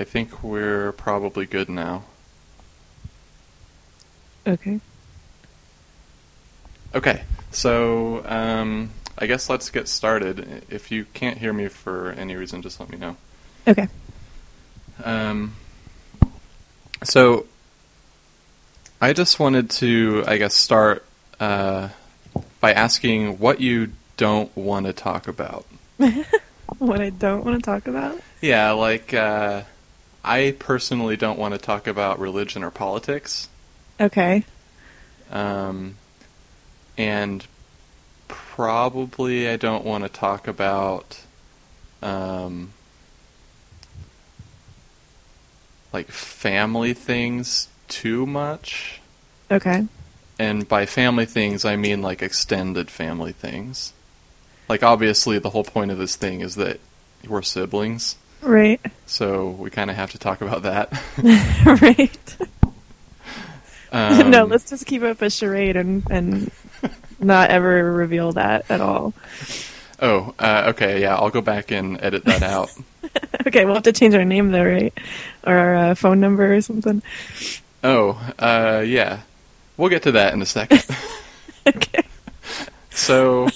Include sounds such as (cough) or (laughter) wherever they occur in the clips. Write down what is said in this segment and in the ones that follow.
I think we're probably good now. Okay. Okay, so um, I guess let's get started. If you can't hear me for any reason, just let me know. Okay. Um, so I just wanted to, I guess, start uh, by asking what you don't want to talk about. (laughs) What I don't want to talk about? Yeah, like uh, I personally don't want to talk about religion or politics. Okay. Um, and probably I don't want to talk about um, like family things too much. Okay. And by family things, I mean like extended family things. Like obviously, the whole point of this thing is that we're siblings, Right. so we kind of have to talk about that. (laughs) (laughs) right. Um, no, let's just keep up a charade and and not ever reveal that at all. Oh, uh, okay, yeah, I'll go back and edit that (laughs) out. Okay, we'll have to change our name though, right? Or our uh, phone number or something. Oh, uh, yeah. We'll get to that in a second. Okay. so,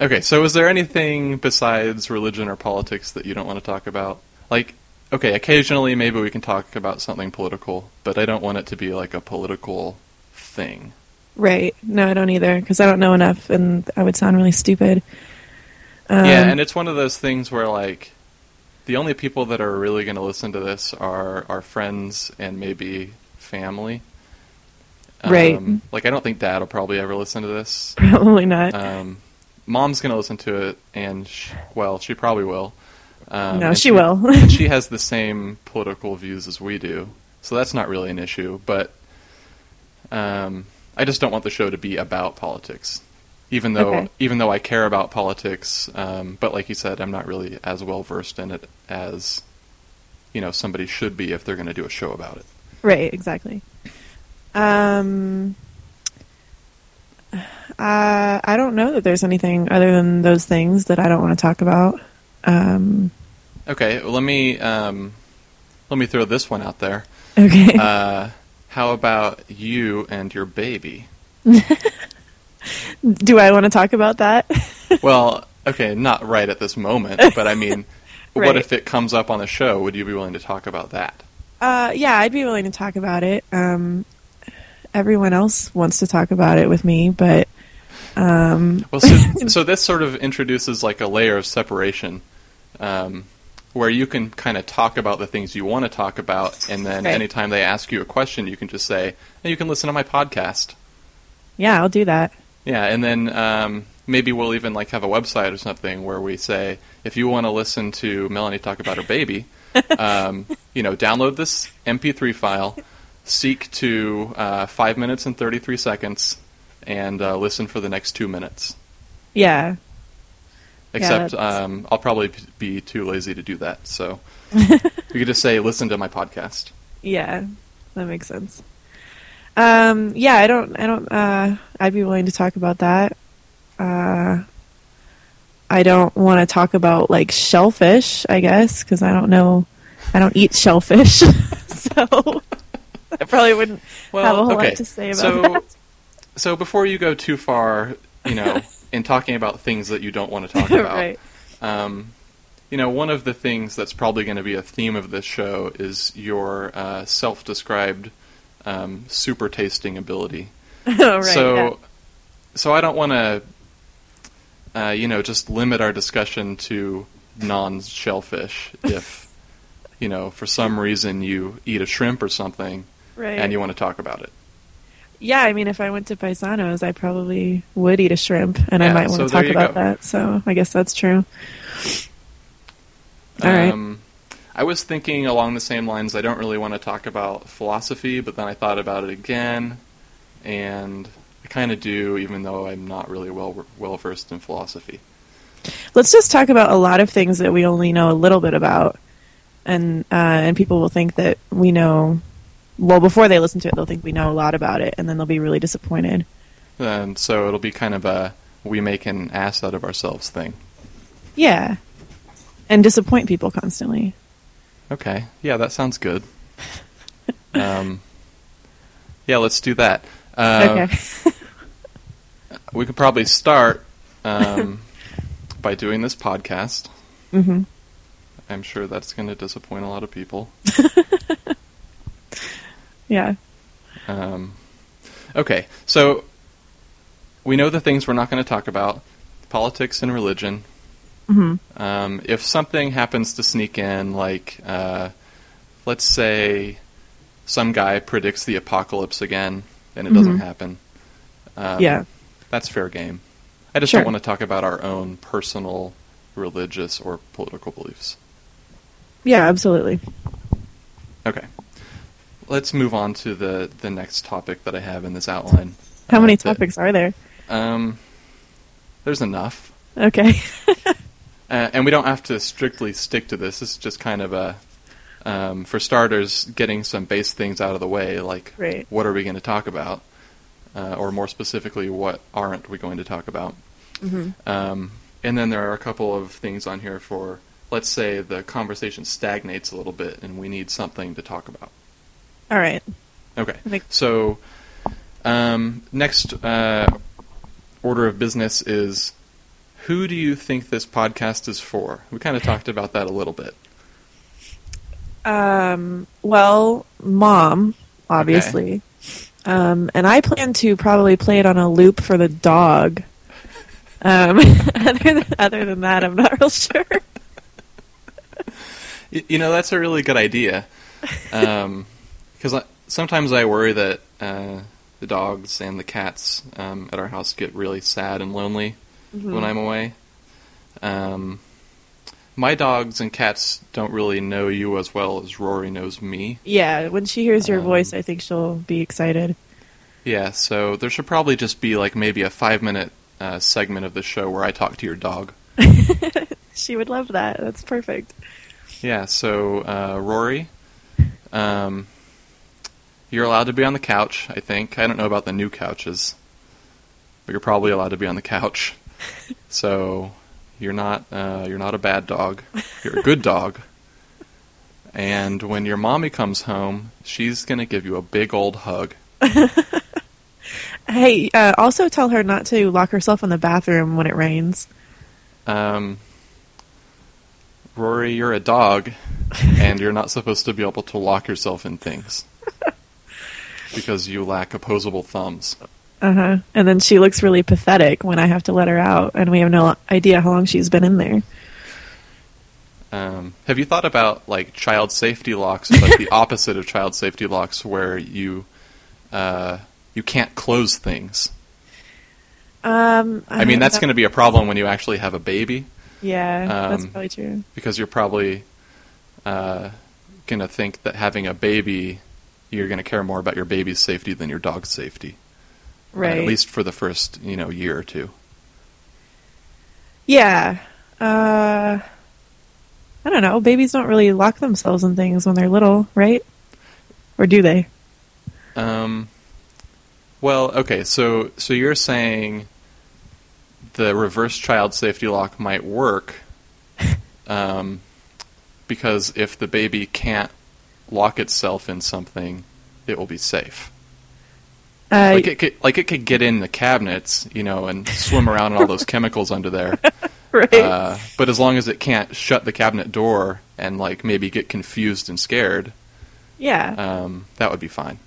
okay, so is there anything besides religion or politics that you don't want to talk about? Like, okay, occasionally maybe we can talk about something political, but I don't want it to be like a political thing. Right. No, I don't either because I don't know enough, and I would sound really stupid. Um, yeah, and it's one of those things where, like, the only people that are really going to listen to this are our friends and maybe family. Right. Like, I don't think dad will probably ever listen to this. (laughs) probably not. Um, mom's gonna listen to it, and sh- well, she probably will. Um, No, and she will. (laughs) she has (laughs) the same political views as we do, so that's not really an issue. But um, I just don't want the show to be about politics, even though Okay. even though I care about politics. Um, but like you said, I'm not really as well versed in it as you know somebody should be if they're going to do a show about it. Right, exactly. Um, uh, I don't know that there's anything other than those things that I don't want to talk about. Um, Okay, well, let me um, let me throw this one out there. okay. Uh, how about you and your baby? (laughs) Do I want to talk about that? (laughs) Well, okay, not right at this moment, but I mean, (laughs) what if it comes up on the show? Would you be willing to talk about that? uh, yeah, I'd be willing to talk about it. Um, everyone else wants to talk about it with me, but um, (laughs) Well, so, (laughs) so this sort of introduces like a layer of separation, um, where you can kind of talk about the things you want to talk about, and then Right. anytime they ask you a question, you can just say, hey, "You can listen to my podcast." yeah, I'll do that. Yeah, and then um, maybe we'll even like have a website or something where we say, if you want to listen to Melanie talk about her baby, (laughs) um, you know, download this MP3 file, seek to uh, five minutes and thirty three seconds, and uh, listen for the next two minutes. Yeah. Except that's- um, I'll probably be too lazy to do that, so (laughs) you could just say, listen to my podcast. Yeah, that makes sense. Um, yeah, I don't, I don't, uh, I'd be willing to talk about that. Uh, I don't want to talk about like shellfish, I guess, because I don't know, I don't eat shellfish, (laughs) so I probably wouldn't (laughs) Well, have a whole okay. lot to say about so, that. (laughs) so before you go too far, you know, (laughs) in talking about things that you don't want to talk about, right. Um, you know, one of the things that's probably going to be a theme of this show is your uh, self-described um, super tasting ability. oh, right. so, yeah. so I don't want to, uh, you know, just limit our discussion to non-shellfish. if you know, for some reason you eat a shrimp or something right. and you want to talk about it. yeah, I mean, if I went to Paisanos, I probably would eat a shrimp, and Yeah, I might want so to talk about go. that. So I guess that's true. All right. Um, I was thinking along the same lines. I don't really want to talk about philosophy, but then I thought about it again, and I kind of do, even though I'm not really well well versed in philosophy. Let's just talk about a lot of things that we only know a little bit about, and uh, and people will think that we know. Well, before they listen to it, they'll think we know a lot about it, and then they'll be really disappointed. And so it'll be kind of a we make an ass out of ourselves thing. Yeah, and disappoint people constantly. Okay. Yeah, that sounds good. um, yeah, let's do that. Uh, okay. (laughs) We could probably start um, (laughs) by doing this podcast. Mm-hmm. I'm sure that's going to disappoint a lot of people. (laughs) Yeah. Um, okay, so we know the things we're not going to talk about politics and religion. hmm Um, if something happens to sneak in, like, uh, let's say some guy predicts the apocalypse again and it doesn't Mhm. happen, um, yeah. that's fair game. I just Sure. don't want to talk about our own personal religious or political beliefs. Yeah, absolutely. Okay. Let's move on to the, the next topic that I have in this outline. How Uh, many that- topics are there? Um, there's enough. Okay. (laughs) Uh, and we don't have to strictly stick to this. This is just kind of a, um, for starters, getting some base things out of the way, like Right. what are we going to talk about, uh, or more specifically, what aren't we going to talk about. hmm Um, and then there are a couple of things on here for, let's say, the conversation stagnates a little bit, and we need something to talk about. All right. Okay. Think- So, um, next uh, order of business is who do you think this podcast is for? We kind of talked about that a little bit. Um, well, mom, obviously. Um, and I plan to probably play it on a loop for the dog. Um, (laughs) other, than, other than that, I'm not real sure. Y- you know, that's a really good idea. Because I sometimes I worry that uh, the dogs and the cats um, at our house get really sad and lonely when I'm away. Um, my dogs and cats don't really know you as well as Rory knows me. Yeah, when she hears your Um, voice, I think she'll be excited. Yeah, so there should probably just be like maybe a five minute uh, segment of the show where I talk to your dog. (laughs) She would love that. That's perfect. Yeah, so uh, Rory, um, you're allowed to be on the couch. I think I don't know about the new couches, but you're probably allowed to be on the couch. (laughs) so you're not uh, you're not a bad dog. You're a good dog. And when your mommy comes home, she's gonna give you a big old hug. (laughs) Hey, uh, also tell her not to lock herself in the bathroom when it rains. Um, Rory, you're a dog, and you're not supposed to be able to lock yourself in things because you lack opposable thumbs. Uh huh. And then she looks really pathetic when I have to let her out, and we have no idea how long she's been in there. Um, have you thought about like child safety locks, but the (laughs) opposite of child safety locks, where you uh, you can't close things? Um, I mean, that's going to be a problem when you actually have a baby, Yeah, that's um, probably true. because you're probably uh, going to think that having a baby, you're going to care more about your baby's safety than your dog's safety. Right. at least for the first, you know, year or two. Yeah. Uh, I don't know. Babies don't really lock themselves in things when they're little, right? Or do they? Um, well, okay, so so you're saying the reverse child safety lock might work, (laughs) um, because if the baby can't lock itself in something, it will be safe. Uh, Like it could, like it could get in the cabinets, you know, and swim around in all those (laughs) chemicals under there. (laughs) right. Uh, but as long as it can't shut the cabinet door and like maybe get confused and scared, yeah. um, that would be fine.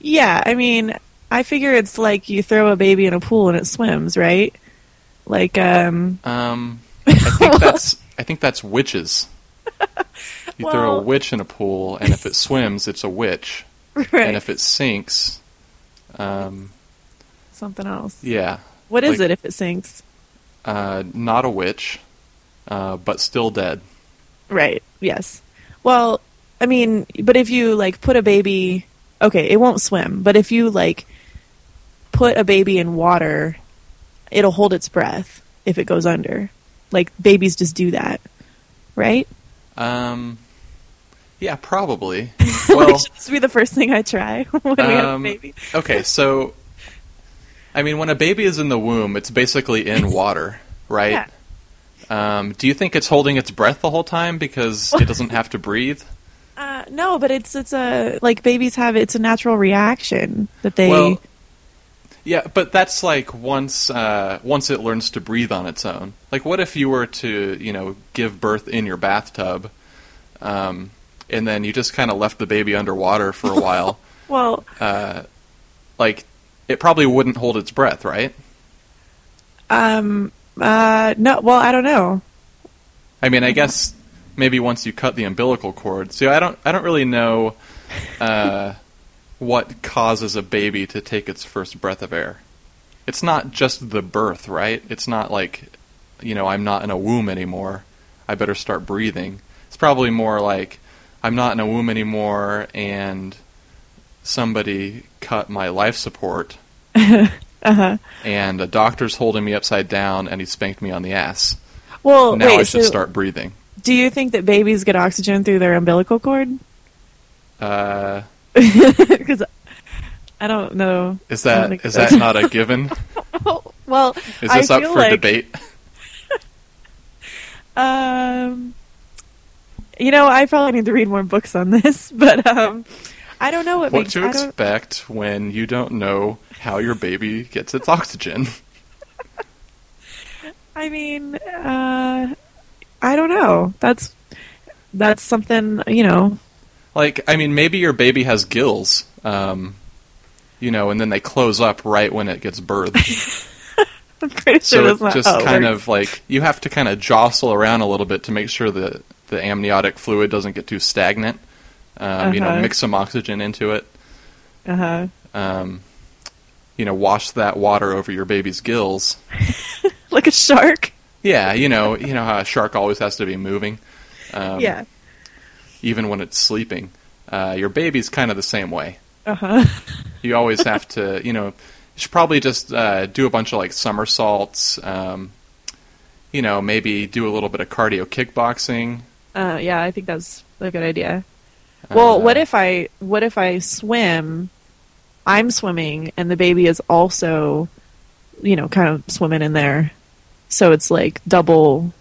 yeah. I mean, I figure it's like you throw a baby in a pool and it swims, right? Like, um, Um, (laughs) I think that's I think that's witches. You throw a witch in a pool, and if it swims, it's a witch, (laughs) right. and if it sinks, um, Something else. yeah, What is like- it if it sinks? uh, not a witch, uh, but still dead. Right. Yes. Well, I mean, but if you like put a baby, okay, it won't swim, but if you like put a baby in water, it'll hold its breath if it goes under. Like babies just do that, right? Um, yeah, probably. (laughs) Well, should this be the first thing I try (laughs) when we have a Um, baby? okay, so I mean, when a baby is in the womb, it's basically in (laughs) water, right? Yeah. Um, do you think it's holding its breath the whole time because it doesn't have to breathe? Uh, no, but it's it's a like babies have it's a natural reaction that they. Well, yeah, but that's like once uh, once it learns to breathe on its own. Like, what if you were to you know give birth in your bathtub, um, and then you just kind of left the baby underwater for a while? (laughs) well, uh, like it probably wouldn't hold its breath, right? um, uh, no, well, I don't know. I mean, I guess maybe once you cut the umbilical cord. So I don't I don't really know uh, (laughs) what causes a baby to take its first breath of air. It's not just the birth, right? It's not like you know I'm not in a womb anymore. I better start breathing. It's probably more like I'm not in a womb anymore, and somebody cut my life support. (laughs) Uh-huh. And a doctor's holding me upside down, and he spanked me on the ass. Well, now wait. I should so start breathing. do you think that babies get oxygen through their umbilical cord? Uh, (laughs) Because I don't know. is I that that's- that not a given? (laughs) well, Is I this up feel for like, debate? Um, you know, I probably need to read more books on this, (laughs) but um, I don't know what, What makes. to expect when you don't know how your baby gets its oxygen? (laughs) I mean, uh, I don't know. That's that's something you know. Like, I mean, maybe your baby has gills, um, you know, and then they close up right when it gets birthed. (laughs) I'm pretty sure so that's not just kind works. of like you have to kind of jostle around a little bit to make sure that the amniotic fluid doesn't get too stagnant. Um, You know, Uh-huh. mix some oxygen into it. Uh-huh. Um, you know, wash that water over your baby's gills. (laughs) like a shark. Yeah, you know, you know how a shark always has to be moving. Um, yeah. even when it's sleeping. Uh, your baby's kind of the same way. Uh huh. You always have to, you know, you should probably just uh, do a bunch of like somersaults. Um, you know, maybe do a little bit of cardio kickboxing. Uh, yeah, I think that's a good idea. Well, Uh, what if I what if I swim? I'm swimming, and the baby is also, you know, kind of swimming in there. So it's like double,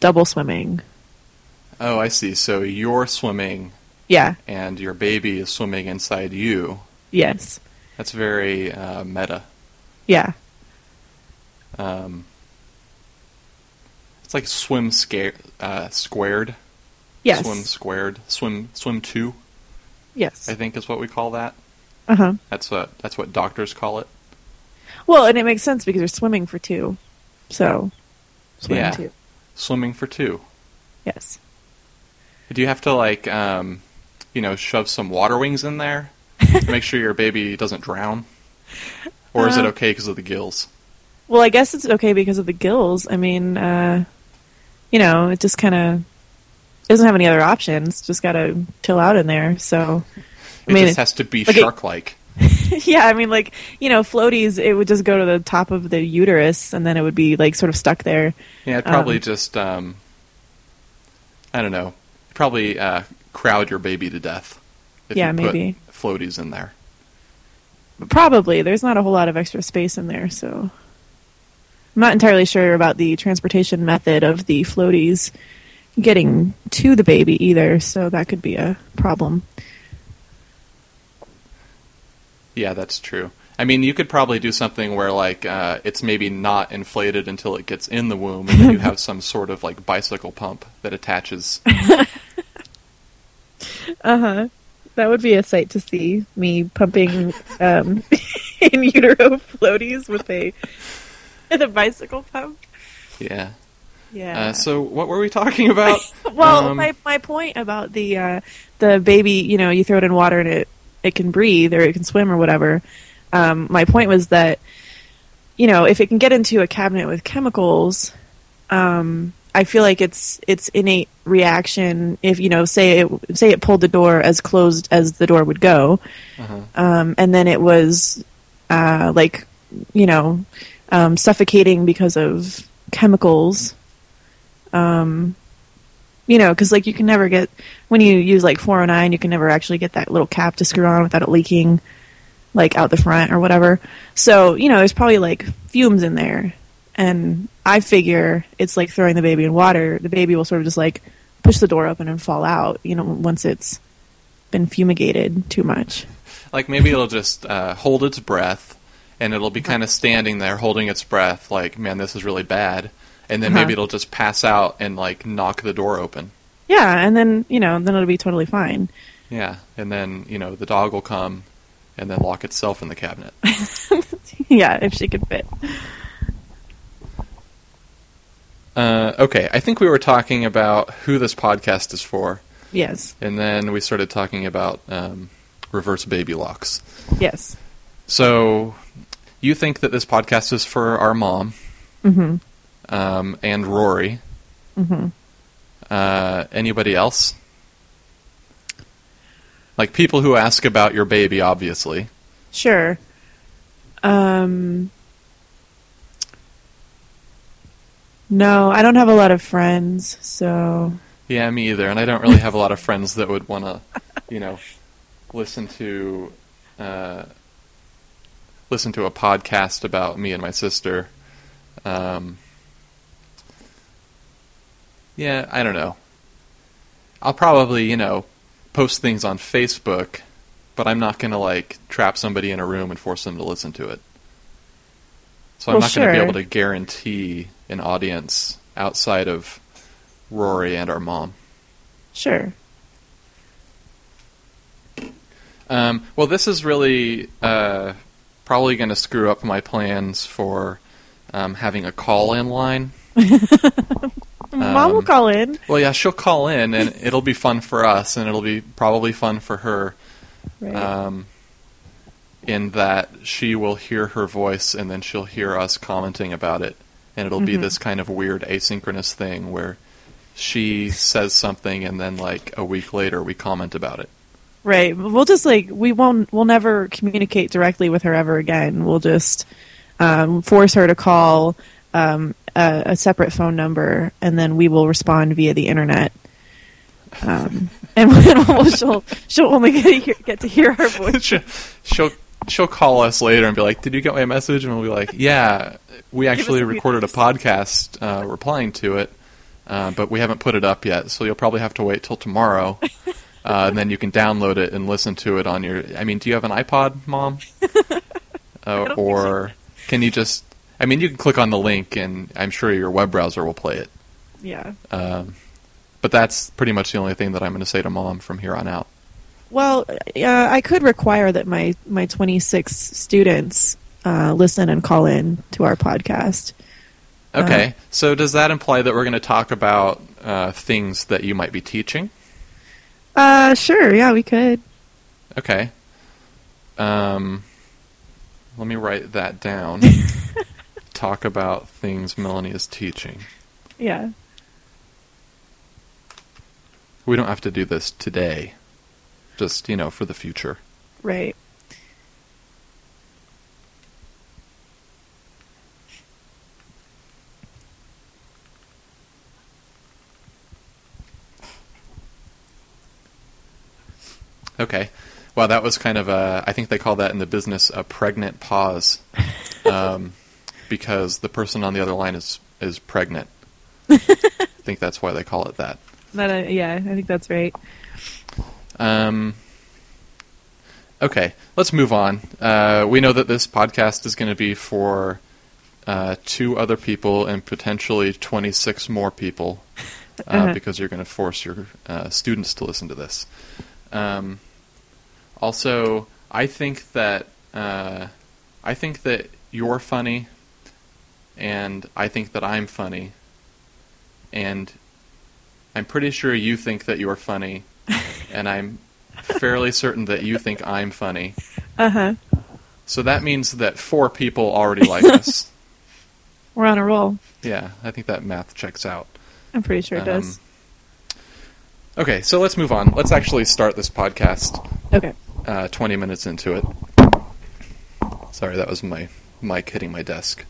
double swimming. Oh, I see. So you're swimming, Yeah. and your baby is swimming inside you. Yes. That's very uh, meta. Yeah. Um, it's like swim scare, uh, squared. Yes. Swim squared. Swim swim two. Yes. I think is what we call that. Uh huh. That's what that's what doctors call it. Well, and it makes sense because you're swimming for two. So, swim Yeah. two. Swimming for two. Yes. Do you have to like, um, you know, shove some water wings in there to make sure your baby doesn't drown, or is it Uh, okay because of the gills? Well, I guess it's okay because of the gills. I mean, uh, you know, it just kind of doesn't have any other options. Just got to chill out in there. So, I It mean, just has to be like shark-like. (laughs) yeah, I mean, like you know, floaties. It would just go to the top of the uterus, and then it would be like sort of stuck there. Yeah, it'd probably um, just, um, I don't know, probably uh, crowd your baby to death. If Yeah, you put maybe. floaties in there. Probably, there's not a whole lot of extra space in there, so I'm not entirely sure about the transportation method of the floaties getting to the baby either. So that could be a problem. Yeah, that's true. I mean, you could probably do something where like uh, it's maybe not inflated until it gets in the womb, and then you have (laughs) some sort of like bicycle pump that attaches. (laughs) Uh huh. That would be a sight to see. Me pumping um, (laughs) in utero floaties with a (laughs) a bicycle pump. Yeah. Yeah. Uh, so what were we talking about? (laughs) well, Um, my my point about the uh, the baby, you know, you throw it in water and it it can breathe or it can swim or whatever. Um, my point was that you know if it can get into a cabinet with chemicals, um, I feel like it's it's innate reaction. If you know, say it say it pulled the door as closed as the door would go, uh-huh. um, and then it was uh, like you know um, suffocating because of chemicals. Um, you know, because like you can never get when you use like 409, you can never actually get that little cap to screw on without it leaking, like out the front or whatever. So you know, there's probably like fumes in there, and I figure it's like throwing the baby in water. The baby will sort of just like push the door open and fall out. You know, once it's been fumigated too much. Like maybe it'll just uh, hold its breath, and it'll be kind of standing there holding its breath, like, "Man, this is really bad." And then Uh-huh. maybe it'll just pass out and like knock the door open. Yeah, and then you know, then it'll be totally fine. Yeah, and then you know the dog will come, and then lock itself in the cabinet. (laughs) yeah, if she could fit. Uh, okay, I think we were talking about who this podcast is for, Yes, and then we started talking about um, reverse baby locks. yes. So, you think that this podcast is for our mom hmm um, and Rory? hmm Uh, anybody else? Like people who ask about your baby, obviously. Sure. Um. No, I don't have a lot of friends, so Yeah, me either. And I don't really have a lot of friends that would want to, you know, listen to uh, listen to a podcast about me and my sister. Um, yeah, I don't know. I'll probably, you know, post things on Facebook, but I'm not going to like trap somebody in a room and force them to listen to it. So I'm Well, not going to be able to guarantee an audience outside of Rory and our mom. sure. Um, well, this is really uh, probably going to screw up my plans for um, having a call-in line. (laughs) Mom will Um, call in. Well, yeah, she'll call in, and it'll be fun for us, and it'll be probably fun for her. Right. Um, in that she will hear her voice, and then she'll hear us commenting about it, and it'll be Mhm. this kind of weird asynchronous thing where she says something, and then like a week later we comment about it. Right. We'll just like we won't. We'll never communicate directly with her ever again. We'll just um, force her to call um, a, a separate phone number, and then we will respond via the internet. Um, (laughs) and (laughs) we'll, she'll she'll only get to hear, get to hear our voice. (laughs) she'll, she'll she'll call us later and be like, "Did you get my message?" And we'll be like, "Yeah, we actually recorded a podcast uh, replying to it, uh, but we haven't put it up yet. So you'll probably have to wait till tomorrow, uh, and then you can download it and listen to it on your. I mean, do you have an iPod, Mom? (laughs) Uh, or can you just? I mean, you can click on the link, and I'm sure your web browser will play it. Yeah. Um, but that's pretty much the only thing that I'm going to say to Mom from here on out. Well, uh, I could require that my my 26 students uh, listen and call in to our podcast. Okay, Uh, so does that imply that we're going to talk about uh, things that you might be teaching? Uh, sure. Yeah, we could. Okay. Um, let me write that down. (laughs) talk about things Melanie is teaching. Yeah. We don't have to do this today. Just, you know, for the future. Right. Okay. Well, that was kind of a, I think they call that in the business a pregnant pause. (laughs) Um, because the person on the other line is, is pregnant. (laughs) I think that's why they call it that. That, uh, yeah, I think that's right. Um, okay, let's move on. Uh, we know that this podcast is going to be for uh, two other people and potentially 26 more people uh, Uh-huh. because you're going to force your uh, students to listen to this. Um, also, I think that uh, I think that you're funny, and I think that I'm funny, and I'm pretty sure you think that you're funny, (laughs) and I'm fairly certain that you think I'm funny. Uh huh. So that means that four people already like (laughs) us. We're on a roll. Yeah, I think that math checks out. I'm pretty sure it does. Um, Okay, so let's move on. Let's actually start this podcast Okay. Uh, 20 minutes into it. Sorry, that was my mic hitting my desk.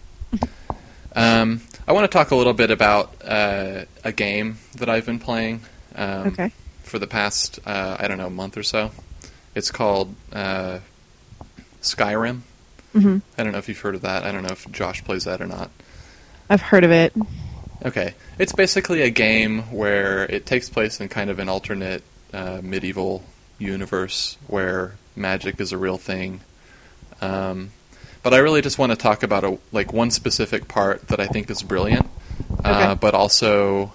Um, I want to talk a little bit about uh, a game that I've been playing um, Okay. for the past, uh, I don't know, month or so. It's called uh, Skyrim. hmm I don't know if you've heard of that. I don't know if Josh plays that or not. I've heard of it. Okay, it's basically a game where it takes place in kind of an alternate uh, medieval universe where magic is a real thing. Um, but I really just want to talk about a, like one specific part that I think is brilliant, uh, Okay. but also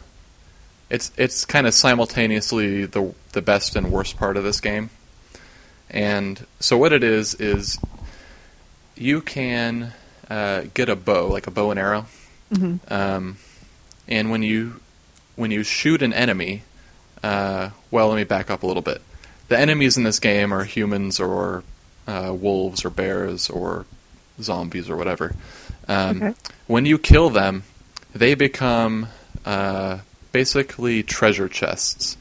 it's it's kind of simultaneously the the best and worst part of this game. And so what it is is you can uh, get a bow, like a bow and arrow, hmm um, and when you when you shoot an enemy, uh, well, let me back up a little bit. The enemies in this game are humans or uh, wolves or bears or zombies or whatever. Um, Okay. When you kill them, they become uh, basically treasure chests.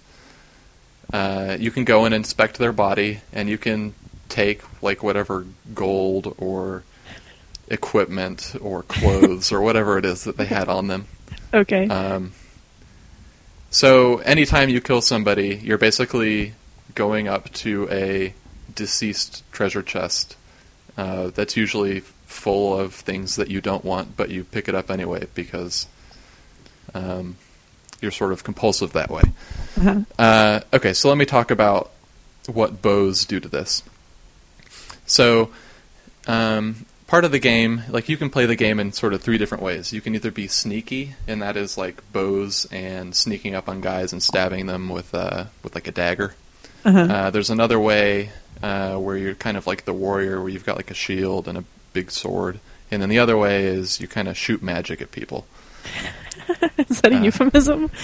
Uh, you can go and inspect their body, and you can take like whatever gold or equipment or (laughs) clothes or whatever it is that they had on them. Okay. Um, so anytime you kill somebody, you're basically going up to a deceased treasure chest uh, that's usually full of things that you don't want, but you pick it up anyway because um, you're sort of compulsive that way. Uh-huh. Uh, okay, so let me talk about what bows do to this. So, um, part of the game, like you can play the game in sort of three different ways. You can either be sneaky, and that is like bows and sneaking up on guys and stabbing them with uh, with like a dagger. Uh-huh. Uh, there's another way uh, where you're kind of like the warrior, where you've got like a shield and a big sword, and then the other way is you kind of shoot magic at people. (laughs) Is that a uh, euphemism? (laughs)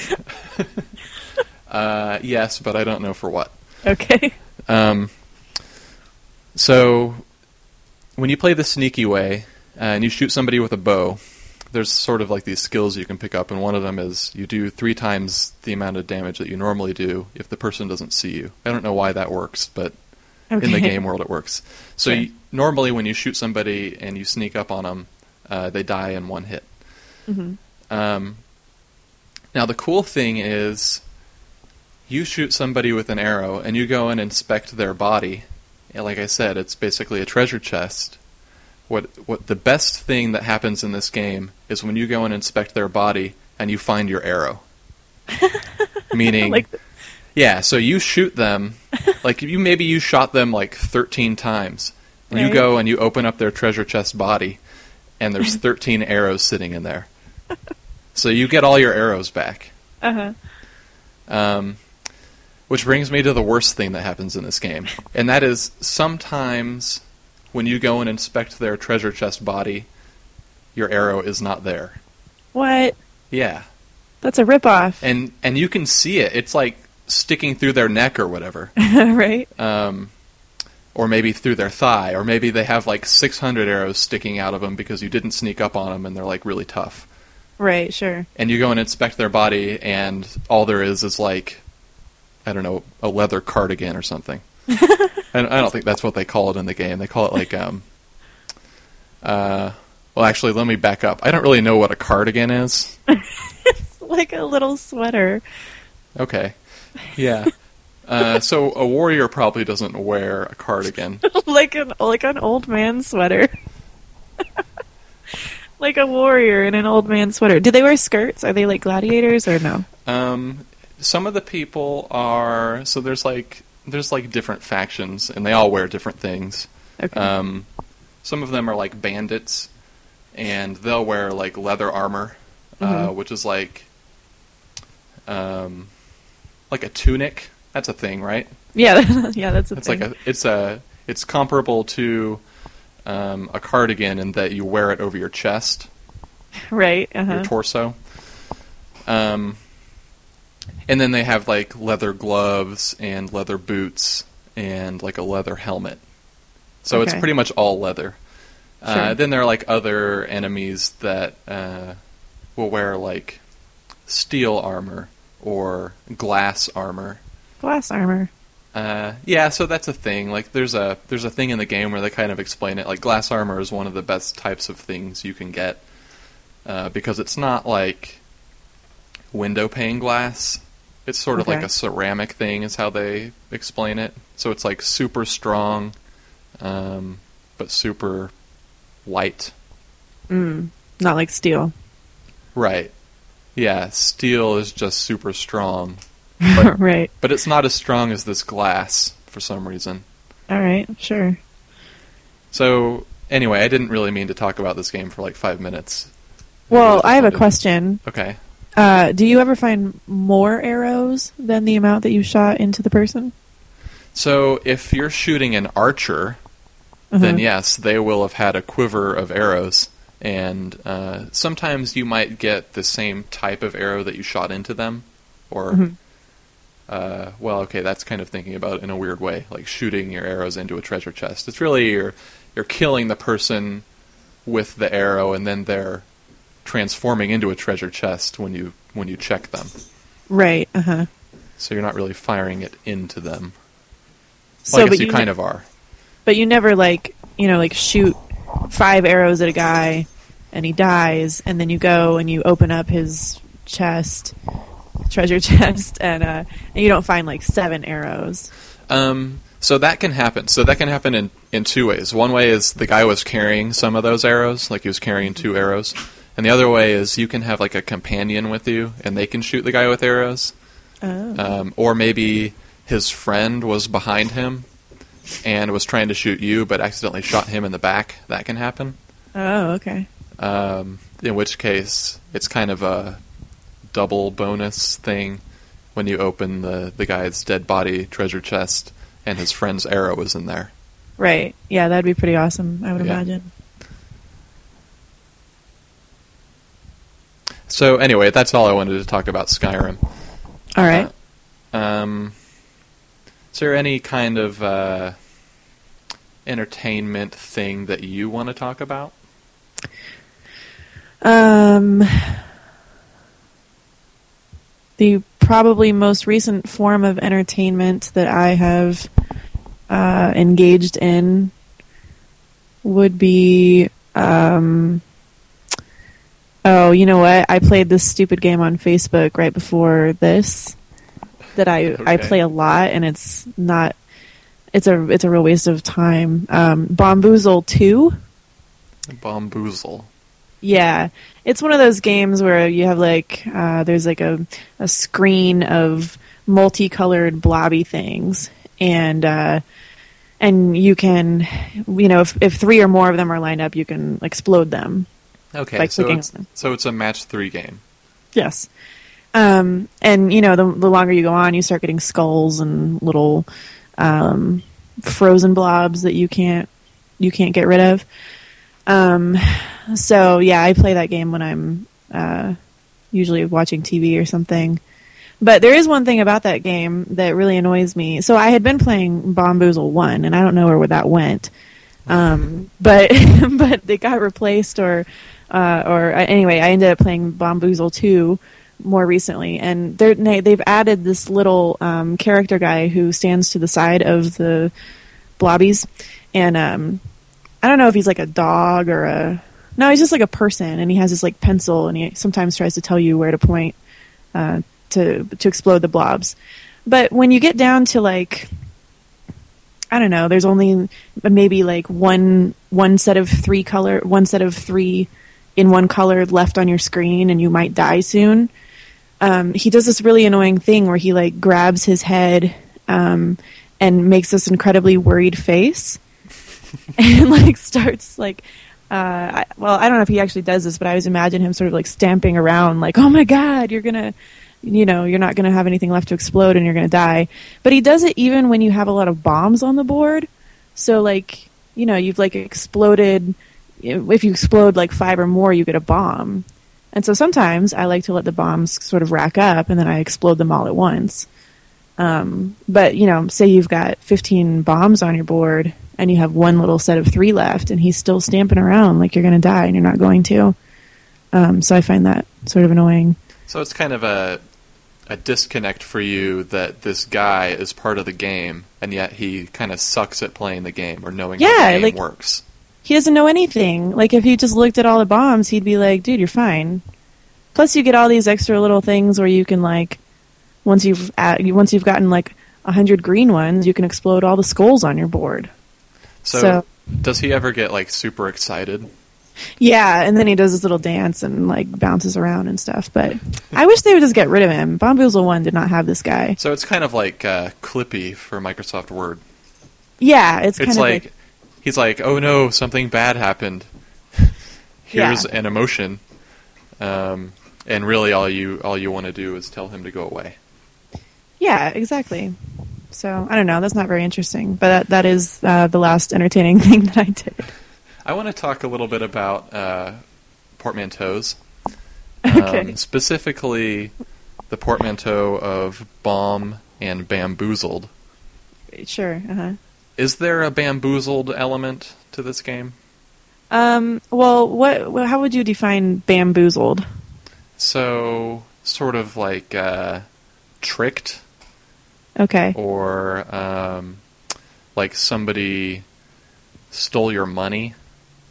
Uh, yes, but I don't know for what. Okay. Um, so, when you play the sneaky way uh, and you shoot somebody with a bow, there's sort of like these skills you can pick up, and one of them is you do three times the amount of damage that you normally do if the person doesn't see you. I don't know why that works, but Okay. in the game world it works. So, Okay. you, normally when you shoot somebody and you sneak up on them, uh, they die in one hit. hmm Um, now the cool thing is, you shoot somebody with an arrow and you go and inspect their body. And like I said, it's basically a treasure chest. What what the best thing that happens in this game is when you go and inspect their body and you find your arrow. (laughs) Meaning, like yeah, so you shoot them, like you maybe you shot them like 13 times. And You go and you open up their treasure chest body, and there's (laughs) 13 arrows sitting in there. So you get all your arrows back. uh-huh. Um, which brings me to the worst thing that happens in this game, and that is sometimes when you go and inspect their treasure chest body, your arrow is not there. What? Yeah, That's a ripoff. and and you can see it. It's like sticking through their neck or whatever. (laughs) right? um, or maybe through their thigh, or maybe they have like 600 arrows sticking out of them because you didn't sneak up on them and they're like really tough. Right, sure. And you go and inspect their body, and all there is is like, I don't know, a leather cardigan or something. (laughs) and I don't think that's what they call it in the game. They call it like, um, uh, well, actually, let me back up. I don't really know what a cardigan is. It's (laughs) like a little sweater. Okay. Yeah. Uh, so a warrior probably doesn't wear a cardigan. (laughs) like an like an old man sweater. like a warrior in an old man sweater. Do they wear skirts? Are they like gladiators or no? Um, some of the people are so there's like there's like different factions and they all wear different things. Okay. Um, some of them are like bandits, and they'll wear like leather armor, uh, Mhm. which is like um, like a tunic. That's a thing, right? yeah, (laughs) yeah, that's a It's thing. like a it's a it's comparable to um, a cardigan in that you wear it over your chest right. Uh-huh. your torso. Um, and then they have like leather gloves and leather boots and like a leather helmet. So it's pretty much all leather. Uh, then there are like other enemies that uh, will wear like steel armor or glass armor. Glass armor. Uh, yeah, so that's a thing. Like, there's a there's a thing in the game where they kind of explain it. Like, glass armor is one of the best types of things you can get uh, because it's not like window pane glass. It's sort of like a ceramic thing, is how they explain it. So it's like super strong, um, but super light. Mm. Not like steel. Right. Yeah, steel is just super strong, (laughs) right. but it's not as strong as this glass for some reason. All right. Sure. So, anyway, I didn't really mean to talk about this game for like five minutes. Well, just I have a question. Okay. Uh, do you ever find more arrows than the amount that you shot into the person? So, if you're shooting an archer, then Mhm. yes, they will have had a quiver of arrows. And uh, sometimes you might get the same type of arrow that you shot into them. Or, Mhm. uh, well, okay, that's kind of thinking about it in a weird way, like shooting your arrows into a treasure chest. It's really you're, you're killing the person with the arrow, and then they're transforming into a treasure chest when you when you check them. Right. Uh huh. So you're not really firing it into them. So, Well, guess but you, you kind ne- of are. But you never like you know like shoot five arrows at a guy and he dies, and then you go and you open up his chest, treasure (laughs) chest, and uh, and you don't find like seven arrows. Um, so that can happen. So that can happen in, in two ways. One way is the guy was carrying some of those arrows, like he was carrying two arrows. And the other way is you can have like a companion with you, and they can shoot the guy with arrows. Oh. Um, or maybe his friend was behind him and was trying to shoot you, but accidentally shot him in the back. That can happen. oh, okay. Um, in which case, it's kind of a double bonus thing when you open the, the guy's dead body treasure chest and his friend's arrow is in there. Right. Yeah, that'd be pretty awesome. I would Yeah. imagine. So anyway, that's all I wanted to talk about Skyrim. All right. Um, is there any kind of uh, entertainment thing that you want to talk about? Um, the probably most recent form of entertainment that I have uh, engaged in would be. Um, oh, you know what? I played this stupid game on Facebook right before this that I I play a lot, and it's not. It's a it's a real waste of time. Um, Bomboozle two. Bomboozle. Yeah, it's one of those games where you have like uh, there's like a a screen of multicolored blobby things, and uh, and you can, you know, if if three or more of them are lined up, you can explode them. Okay, By so clicking it's, on them. so it's a match three game. Yes. Um, and you know, the the longer you go on, you start getting skulls and little um, frozen blobs that you can't you can't get rid of. Um, so yeah, I play that game when I'm uh, usually watching TV or something. But there is one thing about that game that really annoys me. So I had been playing Bomboozle one, and I don't know where that went. Um, but (laughs) but it got replaced, or uh, or uh, anyway, I ended up playing Bomboozle two more recently, and they- they've added this little um, character guy who stands to the side of the blobbies, and um, I don't know if he's like a dog or a no, he's just like a person, and he has this like pencil, and he sometimes tries to tell you where to point uh, to to explode the blobs. But when you get down to like I don't know, there's only maybe like one one set of three color, one set of three in one color left on your screen, and you might die soon. Um, he does this really annoying thing where he like grabs his head um, and makes this incredibly worried face, (laughs) and like starts like. Uh, I, well, I don't know if he actually does this, but I always imagine him sort of like stamping around, like, "Oh my God, you're gonna, you know, you're not gonna have anything left to explode, and you're gonna die." But he does it even when you have a lot of bombs on the board. So, like, you know, you've like exploded. If you explode like five or more, you get a bomb. And so sometimes I like to let the bombs sort of rack up, and then I explode them all at once. Um, but you know, say you've got 15 bombs on your board, and you have one little set of three left, and he's still stamping around like you're going to die, and you're not going to. Um, so I find that sort of annoying. So it's kind of a a disconnect for you that this guy is part of the game, and yet he kind of sucks at playing the game or knowing how Yeah, the game like- works. He doesn't know anything. Like if he just looked at all the bombs, he'd be like, "Dude, you're fine." Plus, you get all these extra little things where you can like, once you've at, once you've gotten like a hundred green ones, you can explode all the skulls on your board. So, So- does he ever get like super excited? Yeah, and then he does this little dance and like bounces around and stuff. But I wish they would just get rid of him. Bomboozle One did not have this guy. So it's kind of like uh, Clippy for Microsoft Word. Yeah, it's kind It's of like, like, he's like, oh no, something bad happened. (laughs) Here's Yeah. an emotion, um, and really all you all you want to do is tell him to go away. yeah, exactly. So I don't know. That's not very interesting, but that that is uh, the last entertaining (laughs) thing that I did. I want to talk a little bit about uh, portmanteaus, Okay. um, specifically the portmanteau of bomb and bamboozled. Sure. Uh-huh. Is there a bamboozled element to this game? Um. Well, what? How would you define bamboozled? So, sort of like uh, tricked, Okay. or um, like somebody stole your money.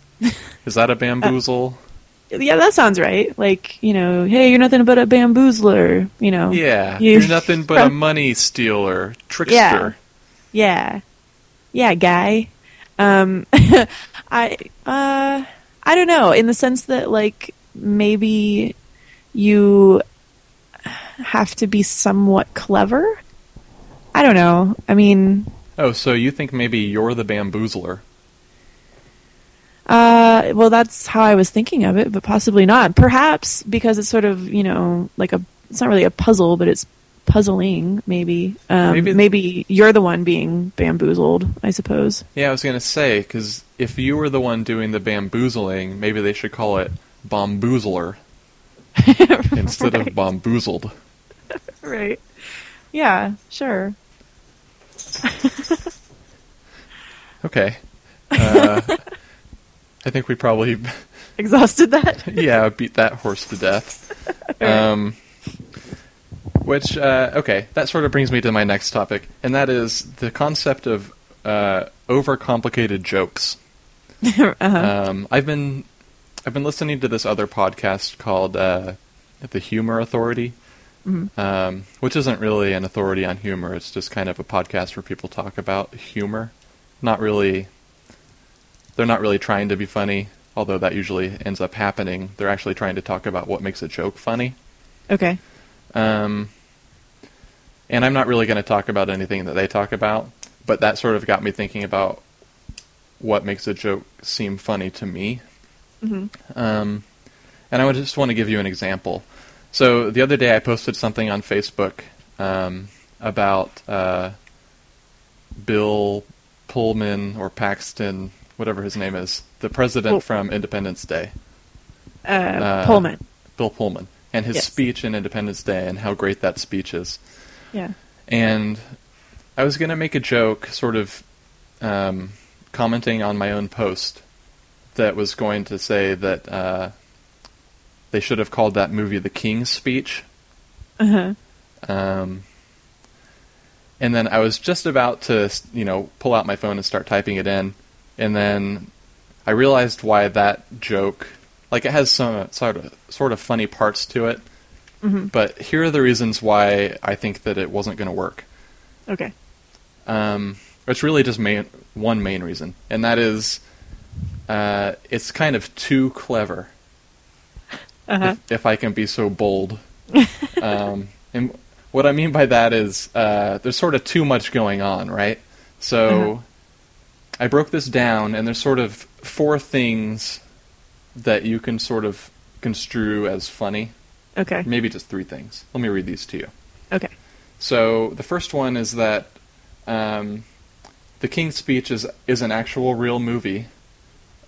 (laughs) Is that a bamboozle? Yeah, that sounds right. Like you know, hey, you're nothing but a bamboozler. You know. yeah, you- you're nothing but a (laughs) money stealer, trickster. Yeah. Yeah, guy. Um (laughs) I uh I don't know, in the sense that like maybe you have to be somewhat clever. I don't know. I mean, Oh, so you think maybe you're the bamboozler? uh well that's how I was thinking of it, but possibly not. Perhaps because it's sort of, you know, like a it's not really a puzzle, but it's puzzling maybe. Um Maybe- maybe you're the one being bamboozled, I suppose. Yeah, I was gonna say because if you were the one doing the bamboozling, maybe they should call it bomboozler (laughs) instead Right. of bomboozled. (laughs) Right. Yeah, sure. (laughs) Okay. Uh, I think we probably, Exhausted that? yeah, beat that horse to death. Um, which, uh, okay, that sort of brings me to my next topic, and that is the concept of uh, overcomplicated jokes. (laughs) uh-huh. Um, I've been I've been listening to this other podcast called uh, the Humor Authority, um, which isn't really an authority on humor. It's just kind of a podcast where people talk about humor. Not really. They're not really trying to be funny, although that usually ends up happening. They're actually trying to talk about what makes a joke funny. Okay. Um, and I'm not really going to talk about anything that they talk about, but that sort of got me thinking about what makes a joke seem funny to me. hmm Um, and I would just want to give you an example. So the other day I posted something on Facebook um, about uh, Bill Pullman or Paxton, whatever his name is, the president Pull- from Independence Day. Uh, Uh, Pullman. Bill Pullman, and his Yes. speech in Independence Day and how great that speech is. Yeah. And I was going to make a joke, sort of um, commenting on my own post, that was going to say that uh, they should have called that movie The King's Speech. Uh-huh. Um, and then I was just about to, you know, pull out my phone and start typing it in, and then I realized why that joke, like it has some sort of sort of funny parts to it, hmm but here are the reasons why I think that it wasn't going to work. Okay. Um, it's really just main, one main reason, and that is uh, it's kind of too clever, Uh-huh. if, if I can be so bold. (laughs) um, and what I mean by that is uh, there's sort of too much going on, right? So Uh-huh. I broke this down, and there's sort of four things that you can sort of construe as funny. Okay. Maybe just three things. Let me read these to you. Okay. So the first one is that um, the King's Speech is is an actual real movie,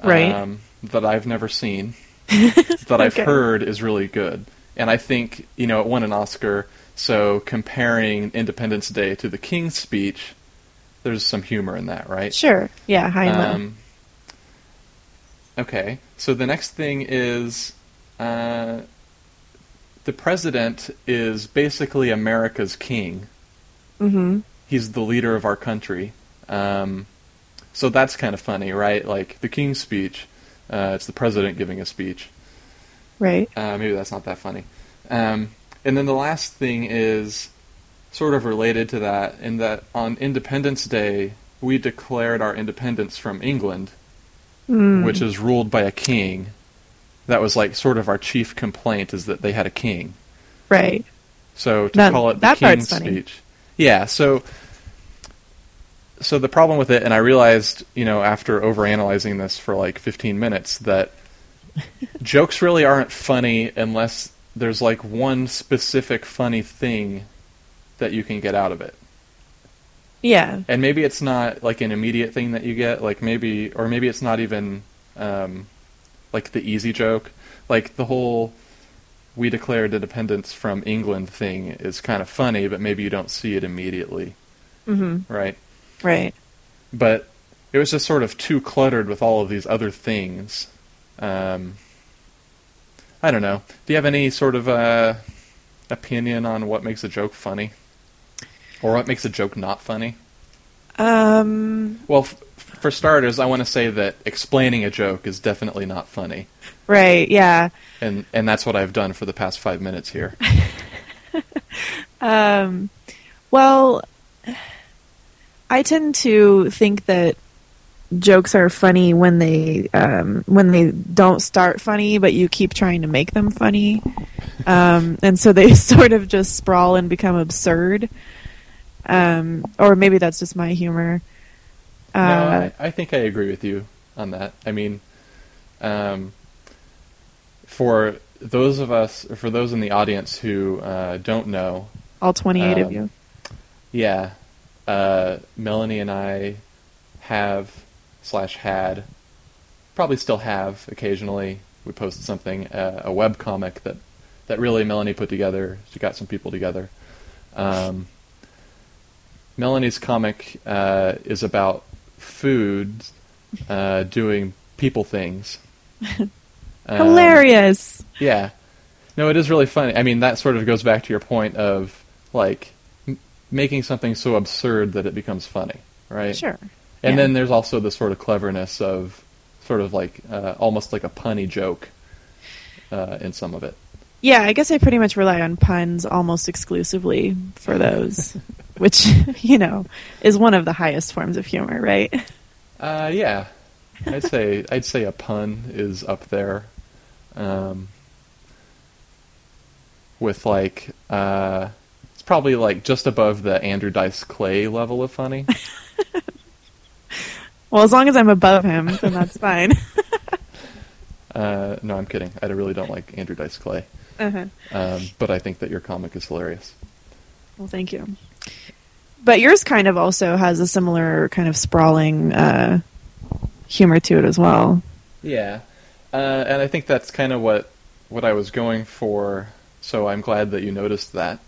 Right. Um, that I've never seen, (laughs) that I've Okay. heard is really good, and I think you know it won an Oscar. So comparing Independence Day to the King's Speech, there's some humor in that, right? Sure. Yeah, high and. Um, okay, so the next thing is uh, the president is basically America's king. Mm-hmm. He's the leader of our country. Um, so that's kind of funny, right? Like the king's speech, uh, it's the president giving a speech. Right. Uh, maybe that's not that funny. Um, and then the last thing is sort of related to that, in that on Independence Day, we declared our independence from England, Mm. which is ruled by a king. that was like sort of our chief complaint is that they had a king. Right. So to That- call it the king's speech. Yeah, so so the problem with it and I realized, you know, after overanalyzing this for like 15 minutes that (laughs) jokes really aren't funny unless there's like one specific funny thing that you can get out of it. Yeah. And maybe it's not like an immediate thing that you get, like maybe or maybe it's not even um, like the easy joke. Like the whole we declared independence from England thing is kind of funny, but maybe you don't see it immediately, Mhm. right? Right. But it was just sort of too cluttered with all of these other things. Um, I don't know. Do you have any sort of uh, opinion on what makes a joke funny, or what makes a joke not funny? Um. Well, f- for starters, I want to say that explaining a joke is definitely not funny, Right. Yeah. and and that's what I've done for the past five minutes here. (laughs) Um, well, I tend to think that jokes are funny when they um, when they don't start funny, but you keep trying to make them funny, um, and so they (laughs) sort of just sprawl and become absurd. Um, or maybe that's just my humor. Uh, no, I, I think I agree with you on that. I mean, um, for those of us, or for those in the audience who uh, don't know, all twenty-eight of um, you. yeah, uh, Melanie and I have slash had probably still have occasionally. We posted something uh, a web comic that that really Melanie put together. She got some people together. Um, Melanie's comic uh, is about food uh, doing people things. (laughs) Um, Hilarious. yeah. No, it is really funny. I mean, that sort of goes back to your point of like m- making something so absurd that it becomes funny, right? Sure. And Yeah. then there's also the sort of cleverness of sort of like uh, almost like a punny joke uh, in some of it. Yeah, I guess I pretty much rely on puns almost exclusively for those, (laughs) which, (laughs) you know, is one of the highest forms of humor, right? Uh, yeah, I'd say I'd say a pun is up there, um, with like uh, it's probably like just above the Andrew Dice Clay level of funny. (laughs) Well, as long as I'm above him, then that's fine. (laughs) Uh, no, I'm kidding. I really don't like Andrew Dice Clay, uh-huh. um, but I think that your comic is hilarious. Well, thank you. But yours kind of also has a similar kind of sprawling uh, humor to it as well. Yeah, uh, and I think that's kind of what what I was going for. So I'm glad that you noticed that.